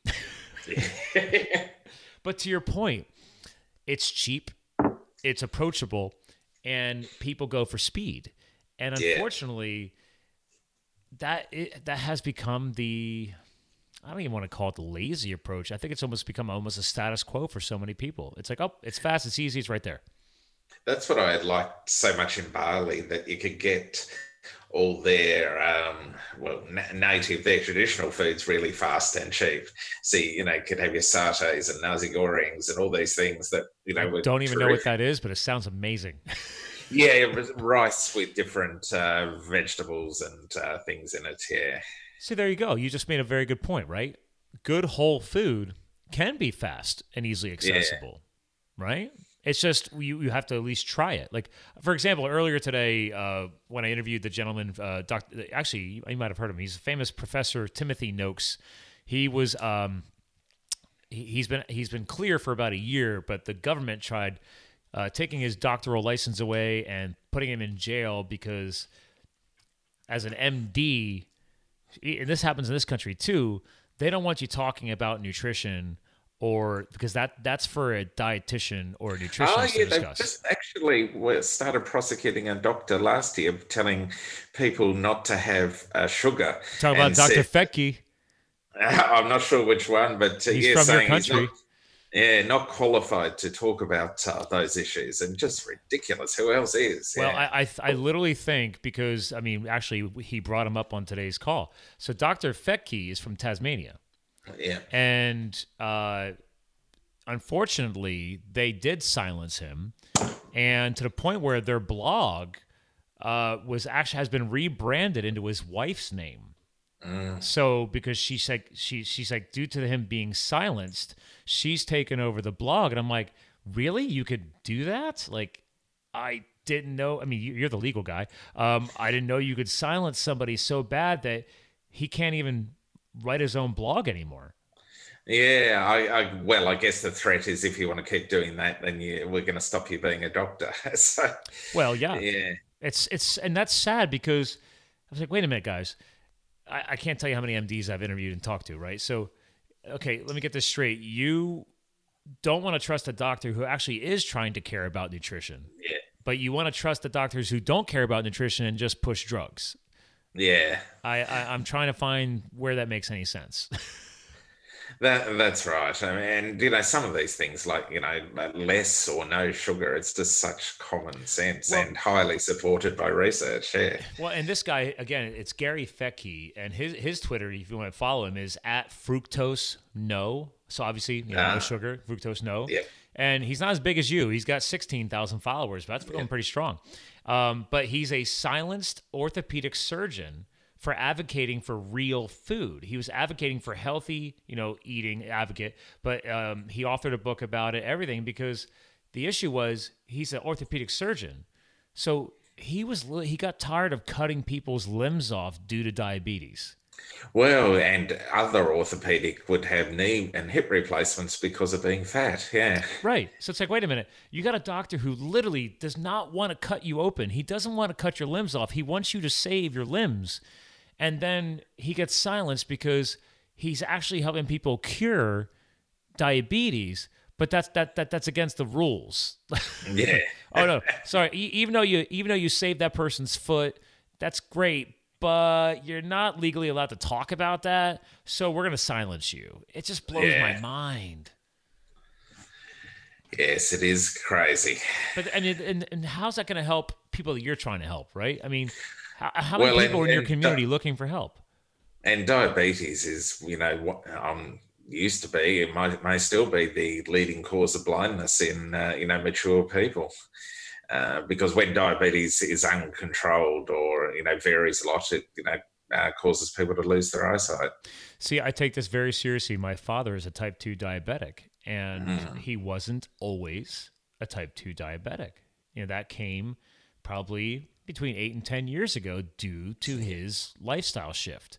but to your point, it's cheap, it's approachable, and people go for speed. And unfortunately, that it, that has become the I don't even want to call it the lazy approach. I think it's almost become almost a status quo for so many people. It's like, oh, it's fast, it's easy, it's right there. That's what I liked so much in Bali that you could get all their um, well native their traditional foods really fast and cheap. See, you know, could have your satays and nasi goreng's and all these things that you know. I don't even terrific. know what that is, but it sounds amazing. yeah, rice with different uh, vegetables and uh, things in it. Yeah. See, there you go. You just made a very good point, right? Good whole food can be fast and easily accessible, yeah. right? It's just you, you have to at least try it. Like for example, earlier today uh, when I interviewed the gentleman, uh, doctor, actually you might have heard of him. He's a famous professor, Timothy Noakes. He was um, he, has been he's been clear for about a year, but the government tried uh, taking his doctoral license away and putting him in jail because as an MD, and this happens in this country too, they don't want you talking about nutrition or because that that's for a dietitian or a nutritionist oh, yeah, to discuss. just actually started prosecuting a doctor last year, telling people not to have uh, sugar. Talk about Dr. Fettke. I'm not sure which one, but uh, he's yeah, from your country. Not, yeah, not qualified to talk about uh, those issues, and just ridiculous. Who else is? Well, I, I, I literally think because I mean, actually, he brought him up on today's call. So Dr. Fettke is from Tasmania. Yeah. And uh, unfortunately, they did silence him, and to the point where their blog uh, was actually has been rebranded into his wife's name. Mm. So because she's like she she's like due to him being silenced, she's taken over the blog, and I'm like, really? You could do that? Like, I didn't know. I mean, you're the legal guy. Um, I didn't know you could silence somebody so bad that he can't even write his own blog anymore. Yeah, I, I, well, I guess the threat is if you want to keep doing that, then you, we're going to stop you being a doctor. so, well, yeah, yeah, it's it's and that's sad because I was like, wait a minute, guys, I, I can't tell you how many MDs I've interviewed and talked to, right? So, okay, let me get this straight. You don't want to trust a doctor who actually is trying to care about nutrition. Yeah. But you want to trust the doctors who don't care about nutrition and just push drugs. Yeah. I, I am trying to find where that makes any sense. that that's right. I mean, and you know, some of these things like you know, less or no sugar. It's just such common sense well, and highly supported by research. Yeah. Well, and this guy again, it's Gary Fettke, and his his Twitter, if you want to follow him, is at fructose no. So obviously, you know, uh, no ah. sugar, fructose no. Yeah. And he's not as big as you. He's got sixteen thousand followers, but that's going yeah. pretty strong. Um, but he's a silenced orthopedic surgeon for advocating for real food. He was advocating for healthy, you know, eating advocate, but um, he authored a book about it, everything, because the issue was he's an orthopedic surgeon. So he was he got tired of cutting people's limbs off due to diabetes. Well, and other orthopedic would have knee and hip replacements because of being fat. Yeah. Right. So it's like, wait a minute. You got a doctor who literally does not want to cut you open. He doesn't want to cut your limbs off. He wants you to save your limbs. And then he gets silenced because he's actually helping people cure diabetes. But that's that, that that's against the rules. Yeah. oh no. Sorry. Even though you even though you saved that person's foot, that's great but you're not legally allowed to talk about that. So we're going to silence you. It just blows yeah. my mind. Yes, it is crazy. But and and, and how's that going to help people that you're trying to help, right? I mean, how, how many well, people and, in your community di- looking for help? And diabetes is, you know, what um, used to be, it might may still be the leading cause of blindness in, uh, you know, mature people. Uh, because when diabetes is uncontrolled or you know varies a lot, it you know uh, causes people to lose their eyesight. See, I take this very seriously. My father is a type two diabetic, and mm. he wasn't always a type two diabetic. You know that came probably between eight and ten years ago due to his lifestyle shift.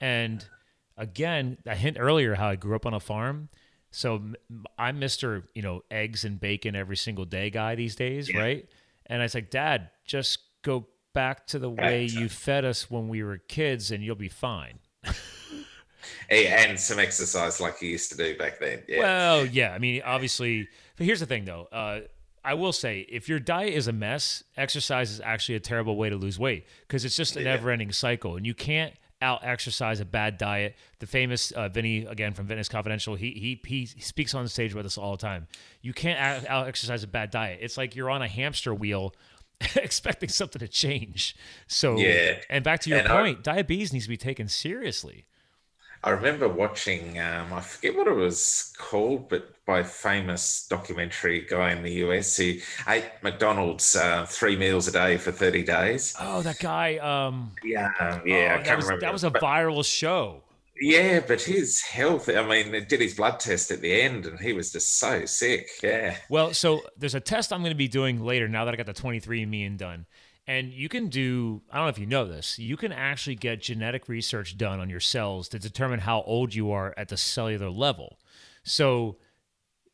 And again, I hint earlier how I grew up on a farm. So I'm Mr. You know eggs and bacon every single day guy these days, yeah. right? And I was like, Dad, just go back to the way you fed us when we were kids, and you'll be fine. hey, and some exercise like you used to do back then. Yeah. Well, yeah. I mean, obviously, but here's the thing, though. Uh, I will say, if your diet is a mess, exercise is actually a terrible way to lose weight because it's just a Yeah. never-ending cycle, and you can't out exercise a bad diet. The famous uh, Vinnie again from Fitness Confidential, he he he speaks on stage with us all the time. You can't out exercise a bad diet. It's like you're on a hamster wheel. expecting something to change. So, Yeah. and back to your And I- point, diabetes needs to be taken seriously. I remember watching, um, I forget what it was called, but by famous documentary guy in the US who ate McDonald's uh, three meals a day for 30 days. Oh, that guy. Um, Yeah, yeah, oh, I that can't was, remember. that was a but- viral show. yeah, but his health, I mean, it did his blood test at the end and he was just so sick. Yeah. Well, so there's a test I'm going to be doing later now that I got the 23andMe and done. And you can do, I don't know if you know this, you can actually get genetic research done on your cells to determine how old you are at the cellular level. So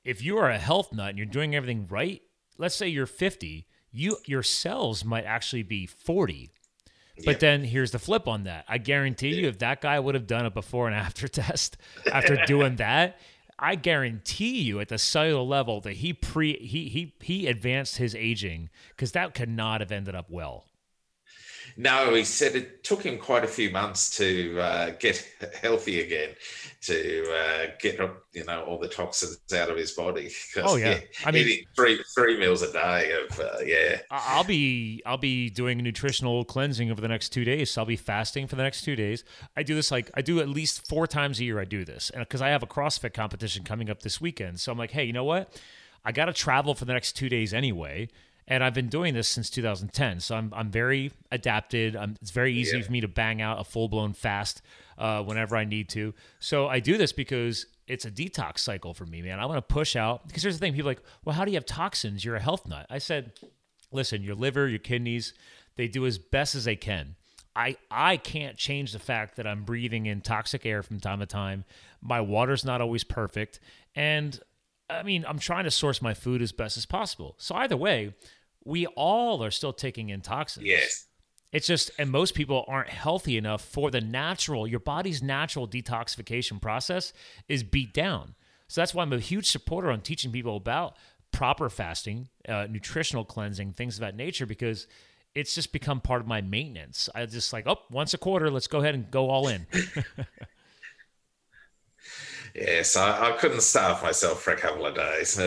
if you are a health nut and you're doing everything right, let's say you're 50, you your cells might actually be 40. But Yep. then here's the flip on that. I guarantee you, if that guy would have done a before and after test after doing that, I guarantee you at the cellular level that he pre he he he advanced his aging because that could not have ended up well. No, he said it took him quite a few months to uh, get healthy again, to uh, get you know all the toxins out of his body. Oh, yeah. I mean- eating three three meals a day of uh, yeah, I'll be I'll be doing nutritional cleansing over the next two days. So I'll be fasting for the next two days. I do this like I do at least four times a year. I do this, and because I have a CrossFit competition coming up this weekend, so I'm like, hey, you know what? I got to travel for the next two days anyway, and I've been doing this since 2010. So I'm I'm very adapted. I'm, it's very easy Yeah. for me to bang out a full blown fast uh, whenever I need to. So I do this because it's a detox cycle for me, man. I want to push out because here's the thing: people are like, well, how do you have toxins? You're a health nut. I said listen, your liver, your kidneys, they do as best as they can. I I can't change the fact that I'm breathing in toxic air from time to time. My water's not always perfect, and I mean, I'm trying to source my food as best as possible. So either way, we all are still taking in toxins. yes, It's just, and most people aren't healthy enough for the natural, your body's natural detoxification process is beat down. So that's why I'm a huge supporter on teaching people about proper fasting, uh, nutritional cleansing, things of that nature, because it's just become part of my maintenance. I just like, oh, once a quarter, let's go ahead and go all in. yes. I, I couldn't starve myself for a couple of days.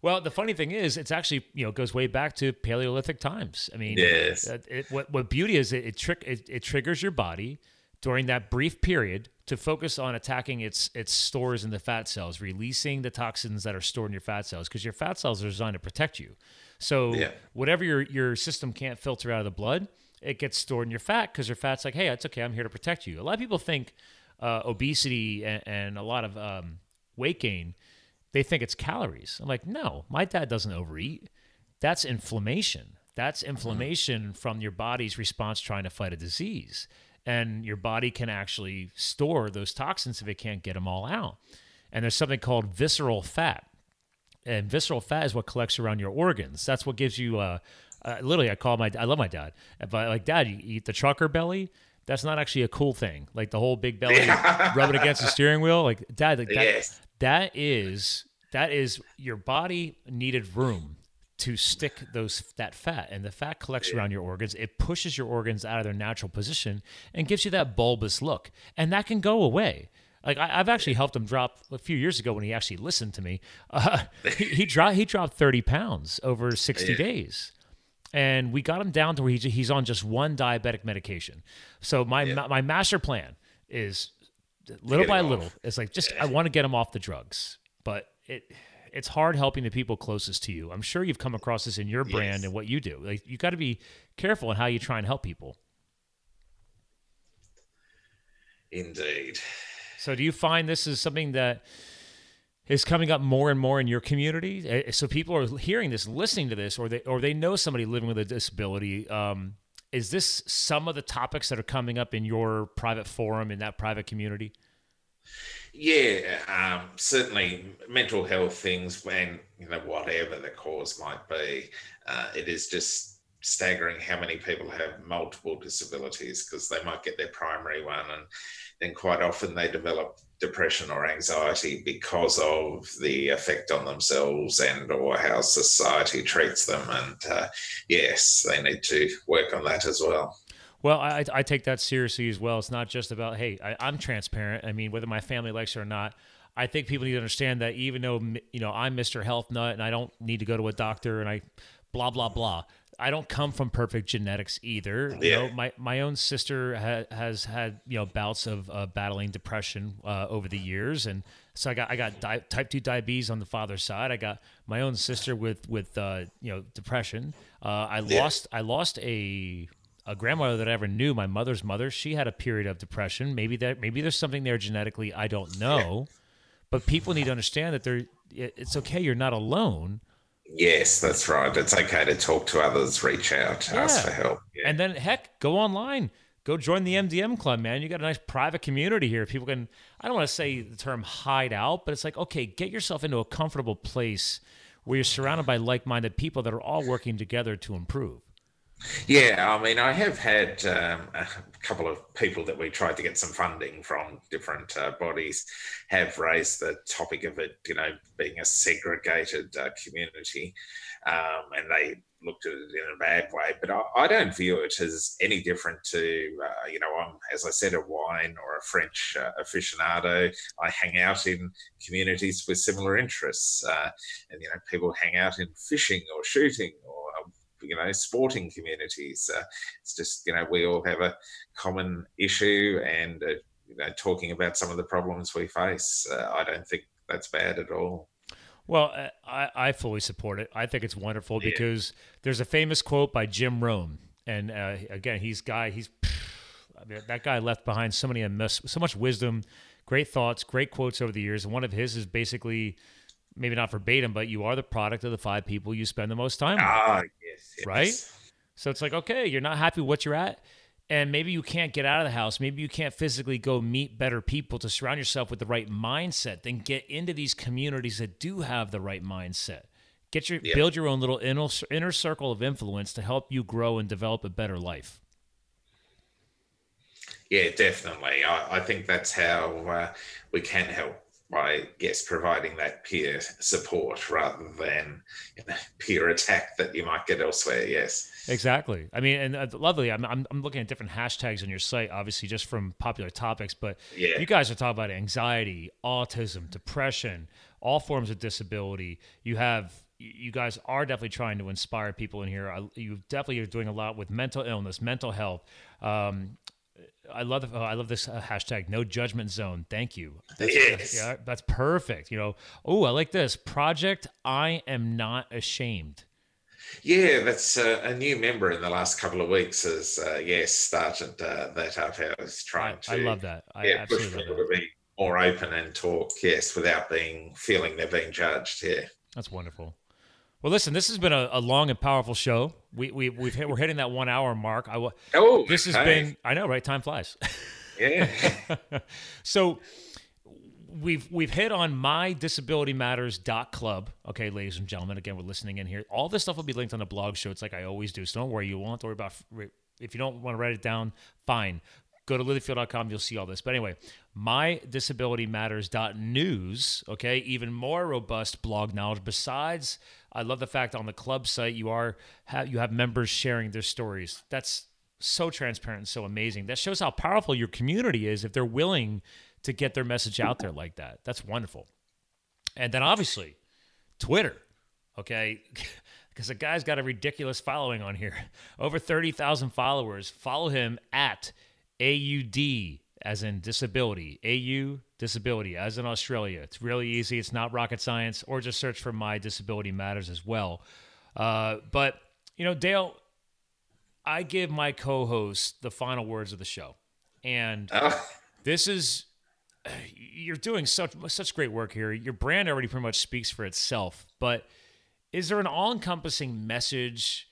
Well, the funny thing is, it's actually you know goes way back to Paleolithic times. I mean, Yes. it, what what beauty is it it, trick, it it triggers your body during that brief period to focus on attacking its its stores in the fat cells, releasing the toxins that are stored in your fat cells because your fat cells are designed to protect you. So Yeah. whatever your your system can't filter out of the blood, it gets stored in your fat because your fat's like, hey, it's okay, I'm here to protect you. A lot of people think uh, obesity and, and a lot of um, weight gain they think it's calories. I'm like, no, my dad doesn't overeat. That's inflammation. That's inflammation from your body's response trying to fight a disease. And your body can actually store those toxins if it can't get them all out. And there's something called visceral fat. And visceral fat is what collects around your organs. That's what gives you, uh, uh, literally, I call my, I love my dad. But like, dad, you eat the trucker belly. That's not actually a cool thing. Like the whole big belly, rubbing against the steering wheel. Like, dad, like that, yes. that is that is your body needed room to stick those that fat and the fat collects around your organs it pushes your organs out of their natural position and gives you that bulbous look and that can go away like I, I've actually helped him drop a few years ago when he actually listened to me. Uh, he, he dropped he dropped thirty pounds over sixty Yeah. days, and we got him down to where he, he's on just one diabetic medication. So my Yeah. my, my master plan is little by off. little. It's like just I want to get him off the drugs, but it it's hard helping the people closest to you. I'm sure you've come across this in your brand Yes. and what you do. Like you got to be careful in how you try and help people. Indeed. So do you find this is something that is coming up more and more in your community? Eh, So people are hearing this, listening to this, or they or they know somebody living with a disability. Um, is this some of the topics that are coming up in your private forum in that private community? Yeah, um, certainly mental health things, and you know whatever the cause might be, uh, it is just staggering how many people have multiple disabilities because they might get their primary one, and then quite often they develop depression or anxiety because of the effect on themselves and or how society treats them and uh, yes they need to work on that as well well I, I take that seriously as well it's not just about hey I, i'm transparent i mean whether my family likes it or not I think people need to understand that even though you know I'm Mr. Health Nut and I don't need to go to a doctor and I blah blah blah. I don't come from perfect genetics either. Yeah. You know, my my own sister ha- has had you know bouts of uh, battling depression uh, over the years, and so I got I got di- type two diabetes on the father's side. I got my own sister with with uh, you know depression. Uh, I yeah. lost I lost a a grandmother that I ever knew, my mother's mother. She had a period of depression. Maybe that maybe there's something there genetically. I don't know, yeah. but people need to understand that they're it's okay. You're not alone Yes, that's right. It's okay to talk to others, reach out, yeah. ask for help. Yeah. And then, heck, go online. Go join the MDM club, man. You got a nice private community here. People can, I don't want to say the term hide out, but it's like, okay, get yourself into a comfortable place where you're surrounded by like minded people that are all working together to improve. Yeah, I mean, I have had um, a couple of people that we tried to get some funding from different uh, bodies have raised the topic of it, you know, being a segregated uh, community, um, and they looked at it in a bad way. But I, I don't view it as any different to, uh, you know, I'm as I said, a wine or a French uh, aficionado. I hang out in communities with similar interests, uh, and you know, people hang out in fishing or shooting or you know sporting communities. Uh, it's just you know we all have a common issue, and uh, you know talking about some of the problems we face. Uh, I don't think that's bad at all. Well, uh, I, I fully support it. I think it's wonderful yeah. because there's a famous quote by Jim Rohn, and uh, again, he's guy. He's I mean, that guy left behind so many so much wisdom, great thoughts, great quotes over the years. And one of his is basically maybe not verbatim, but you are the product of the five people you spend the most time with. Ah, yes. Right? So it's like, okay, you're not happy with what you're at. And maybe you can't get out of the house. Maybe you can't physically go meet better people to surround yourself with the right mindset. Then get into these communities that do have the right mindset. Get your build your own little inner, inner circle of influence to help you grow and develop a better life. Yeah, definitely. I, I think that's how uh, we can help by yes providing that peer support rather than you know, peer attack that you might get elsewhere yes exactly i mean and uh, lovely I'm, I'm, I'm looking at different hashtags on your site obviously just from popular topics but yeah. you guys are talking about anxiety autism depression all forms of disability you have you guys are definitely trying to inspire people in here. you definitely are doing a lot with mental illness, mental health, um, I love oh, I love this uh, hashtag no judgment zone. Thank you. That's, yes. yeah, that's perfect. You know, oh, I like this project. I am not ashamed. Yeah, that's uh, a new member in the last couple of weeks has uh, yes started uh, that up. I was trying I, to. I love that. I yeah, push people to be more open and talk. Yes, without being feeling they're being judged. Yeah, that's wonderful. Well, listen, this has been a, a long and powerful show. We we we've hit, we're hitting that one hour mark. I oh, this has been I know right time flies. Yeah. so we've we've hit on mydisabilitymatters.club. Okay, ladies and gentlemen, again, we're listening in here. All this stuff will be linked on the blog show. It's like I always do. So don't worry. You won't worry about if you don't want to write it down. Fine. Go to livethefuel.com. You'll see all this. But anyway, mydisabilitymatters.news. Okay, even more robust blog knowledge besides I love the fact on the club site you are have, you have members sharing their stories. That's so transparent and so amazing. That shows how powerful your community is if they're willing to get their message out there like that. That's wonderful. And then obviously, Twitter. Okay. because the guy's got a ridiculous following on here. Over 30,000 followers. Follow him at AUD as in disability, AU disability as in Australia. It's really easy. It's not rocket science, or just search for My Disability Matters as well. Uh, but, you know, Dale, I give my co host the final words of the show. And oh. this is, you're doing such, such great work here. Your brand already pretty much speaks for itself. But is there an all encompassing message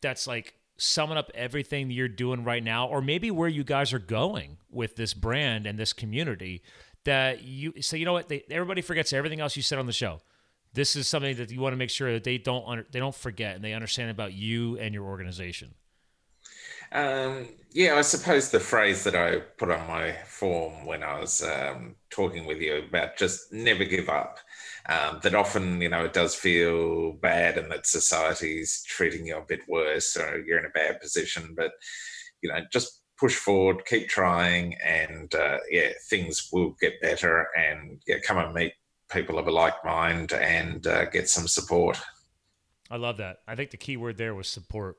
that's like, summing up everything you're doing right now, or maybe where you guys are going with this brand and this community that you say, so you know what, they, everybody forgets everything else you said on the show. This is something that you want to make sure that they don't under, they don't forget and they understand about you and your organization. Um, yeah, I suppose the phrase that I put on my form when I was um, talking with you about just never give up. Um, that often, you know, it does feel bad and that society's treating you a bit worse or you're in a bad position. But, you know, just push forward, keep trying, and uh, yeah, things will get better. And yeah, come and meet people of a like mind and uh, get some support. I love that. I think the key word there was support.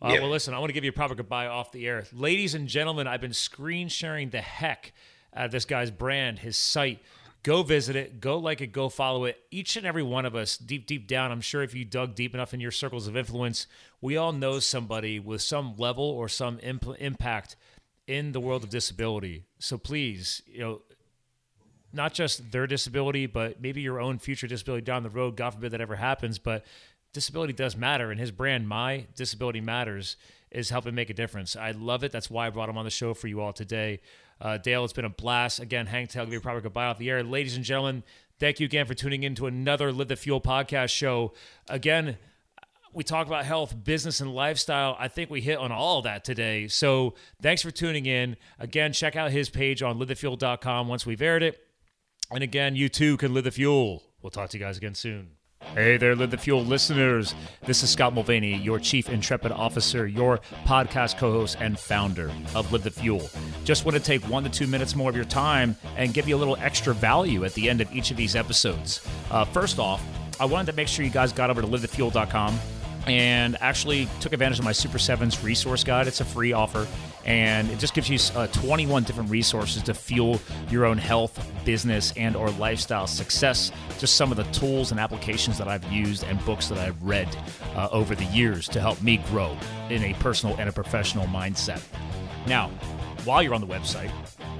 Uh, yep. Well, listen, I want to give you a proper goodbye off the air. Ladies and gentlemen, I've been screen sharing the heck out of this guy's brand, his site. Go visit it, go like it, go follow it. Each and every one of us, deep, deep down, I'm sure if you dug deep enough in your circles of influence, we all know somebody with some level or some imp- impact in the world of disability. So please, you know, not just their disability, but maybe your own future disability down the road. God forbid that ever happens, but disability does matter, and his brand, My Disability Matters, is helping make a difference. I love it. That's why I brought him on the show for you all today. Uh, Dale, it's been a blast. Again, Hank Tail, give you a proper goodbye off the air. Ladies and gentlemen, thank you again for tuning in to another Live the Fuel podcast show. Again, we talk about health, business, and lifestyle. I think we hit on all that today. So thanks for tuning in. Again, check out his page on livethefuel.com once we've aired it. And again, you too can live the fuel. We'll talk to you guys again soon. Hey there, Live the Fuel listeners. This is Scott Mulvaney, your Chief Intrepid Officer, your podcast co host, and founder of Live the Fuel. Just want to take one to two minutes more of your time and give you a little extra value at the end of each of these episodes. Uh, first off, I wanted to make sure you guys got over to livethefuel.com and actually took advantage of my Super Sevens resource guide. It's a free offer, and it just gives you uh, 21 different resources to fuel your own health, business, and or lifestyle success. Just some of the tools and applications that I've used and books that I've read uh, over the years to help me grow in a personal and a professional mindset. Now, while you're on the website,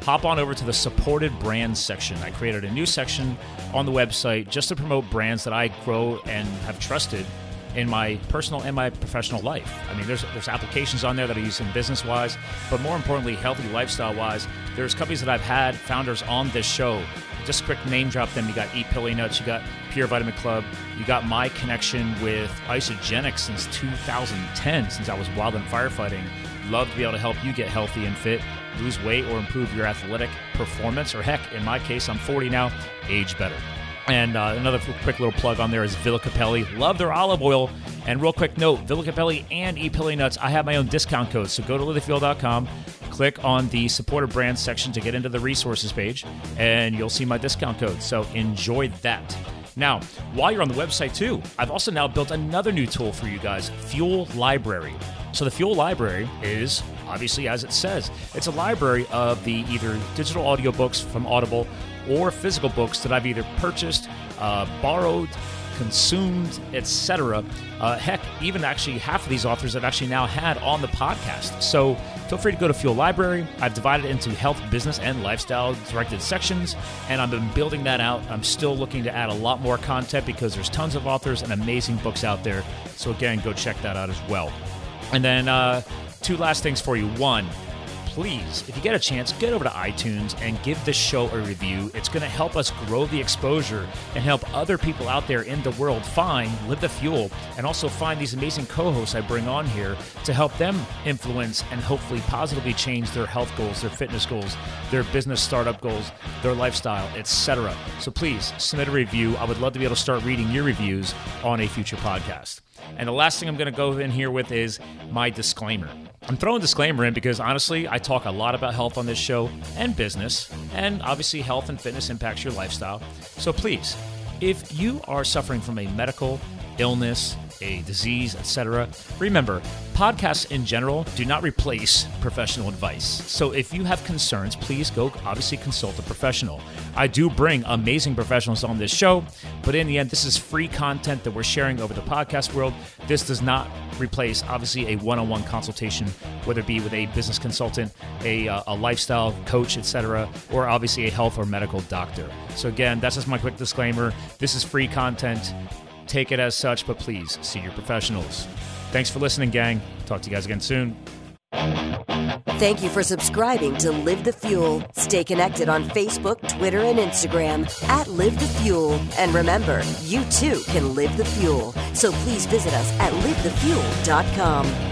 hop on over to the supported brands section. I created a new section on the website just to promote brands that I grow and have trusted in my personal and my professional life. I mean, there's there's applications on there that I use in business wise, but more importantly, healthy lifestyle wise. There's companies that I've had founders on this show. Just quick name drop them. You got Eat Pili Nuts, you got Pure Vitamin Club, you got my connection with Isagenix since 2010, since I was wild and firefighting. Love to be able to help you get healthy and fit, lose weight, or improve your athletic performance. Or heck, in my case, I'm 40 now, age better. And uh, another quick little plug on there is Villa Cappelli. Love their olive oil. And real quick note Villa Cappelli and Pili Nuts, I have my own discount code. So go to livethefuel.com, click on the supported brands section to get into the resources page, and you'll see my discount code. So enjoy that. Now, while you're on the website too, I've also now built another new tool for you guys Fuel Library. So the Fuel Library is obviously as it says, it's a library of the either digital audiobooks from Audible or physical books that I've either purchased, uh, borrowed, consumed, etc. Uh, heck, even actually half of these authors I've actually now had on the podcast. So feel free to go to Fuel Library. I've divided it into health, business, and lifestyle directed sections, and I've been building that out. I'm still looking to add a lot more content because there's tons of authors and amazing books out there. So again, go check that out as well. And then uh, two last things for you. One, please, if you get a chance, get over to iTunes and give this show a review. It's going to help us grow the exposure and help other people out there in the world find Live the Fuel and also find these amazing co hosts I bring on here to help them influence and hopefully positively change their health goals, their fitness goals, their business startup goals, their lifestyle, etc. So please submit a review. I would love to be able to start reading your reviews on a future podcast. And the last thing I'm going to go in here with is my disclaimer. I'm throwing disclaimer in because honestly, I talk a lot about health on this show and business, and obviously, health and fitness impacts your lifestyle. So please, if you are suffering from a medical illness, a disease, etc. Remember, podcasts in general do not replace professional advice. So if you have concerns, please go obviously consult a professional. I do bring amazing professionals on this show, but in the end, this is free content that we're sharing over the podcast world. This does not replace obviously a one-on-one consultation, whether it be with a business consultant, a, uh, a lifestyle coach, etc., or obviously a health or medical doctor. So again, that's just my quick disclaimer. This is free content. Take it as such, but please see your professionals. Thanks for listening, gang. Talk to you guys again soon. Thank you for subscribing to Live the Fuel. Stay connected on Facebook, Twitter, and Instagram at Live the Fuel. And remember, you too can live the fuel. So please visit us at livethefuel.com.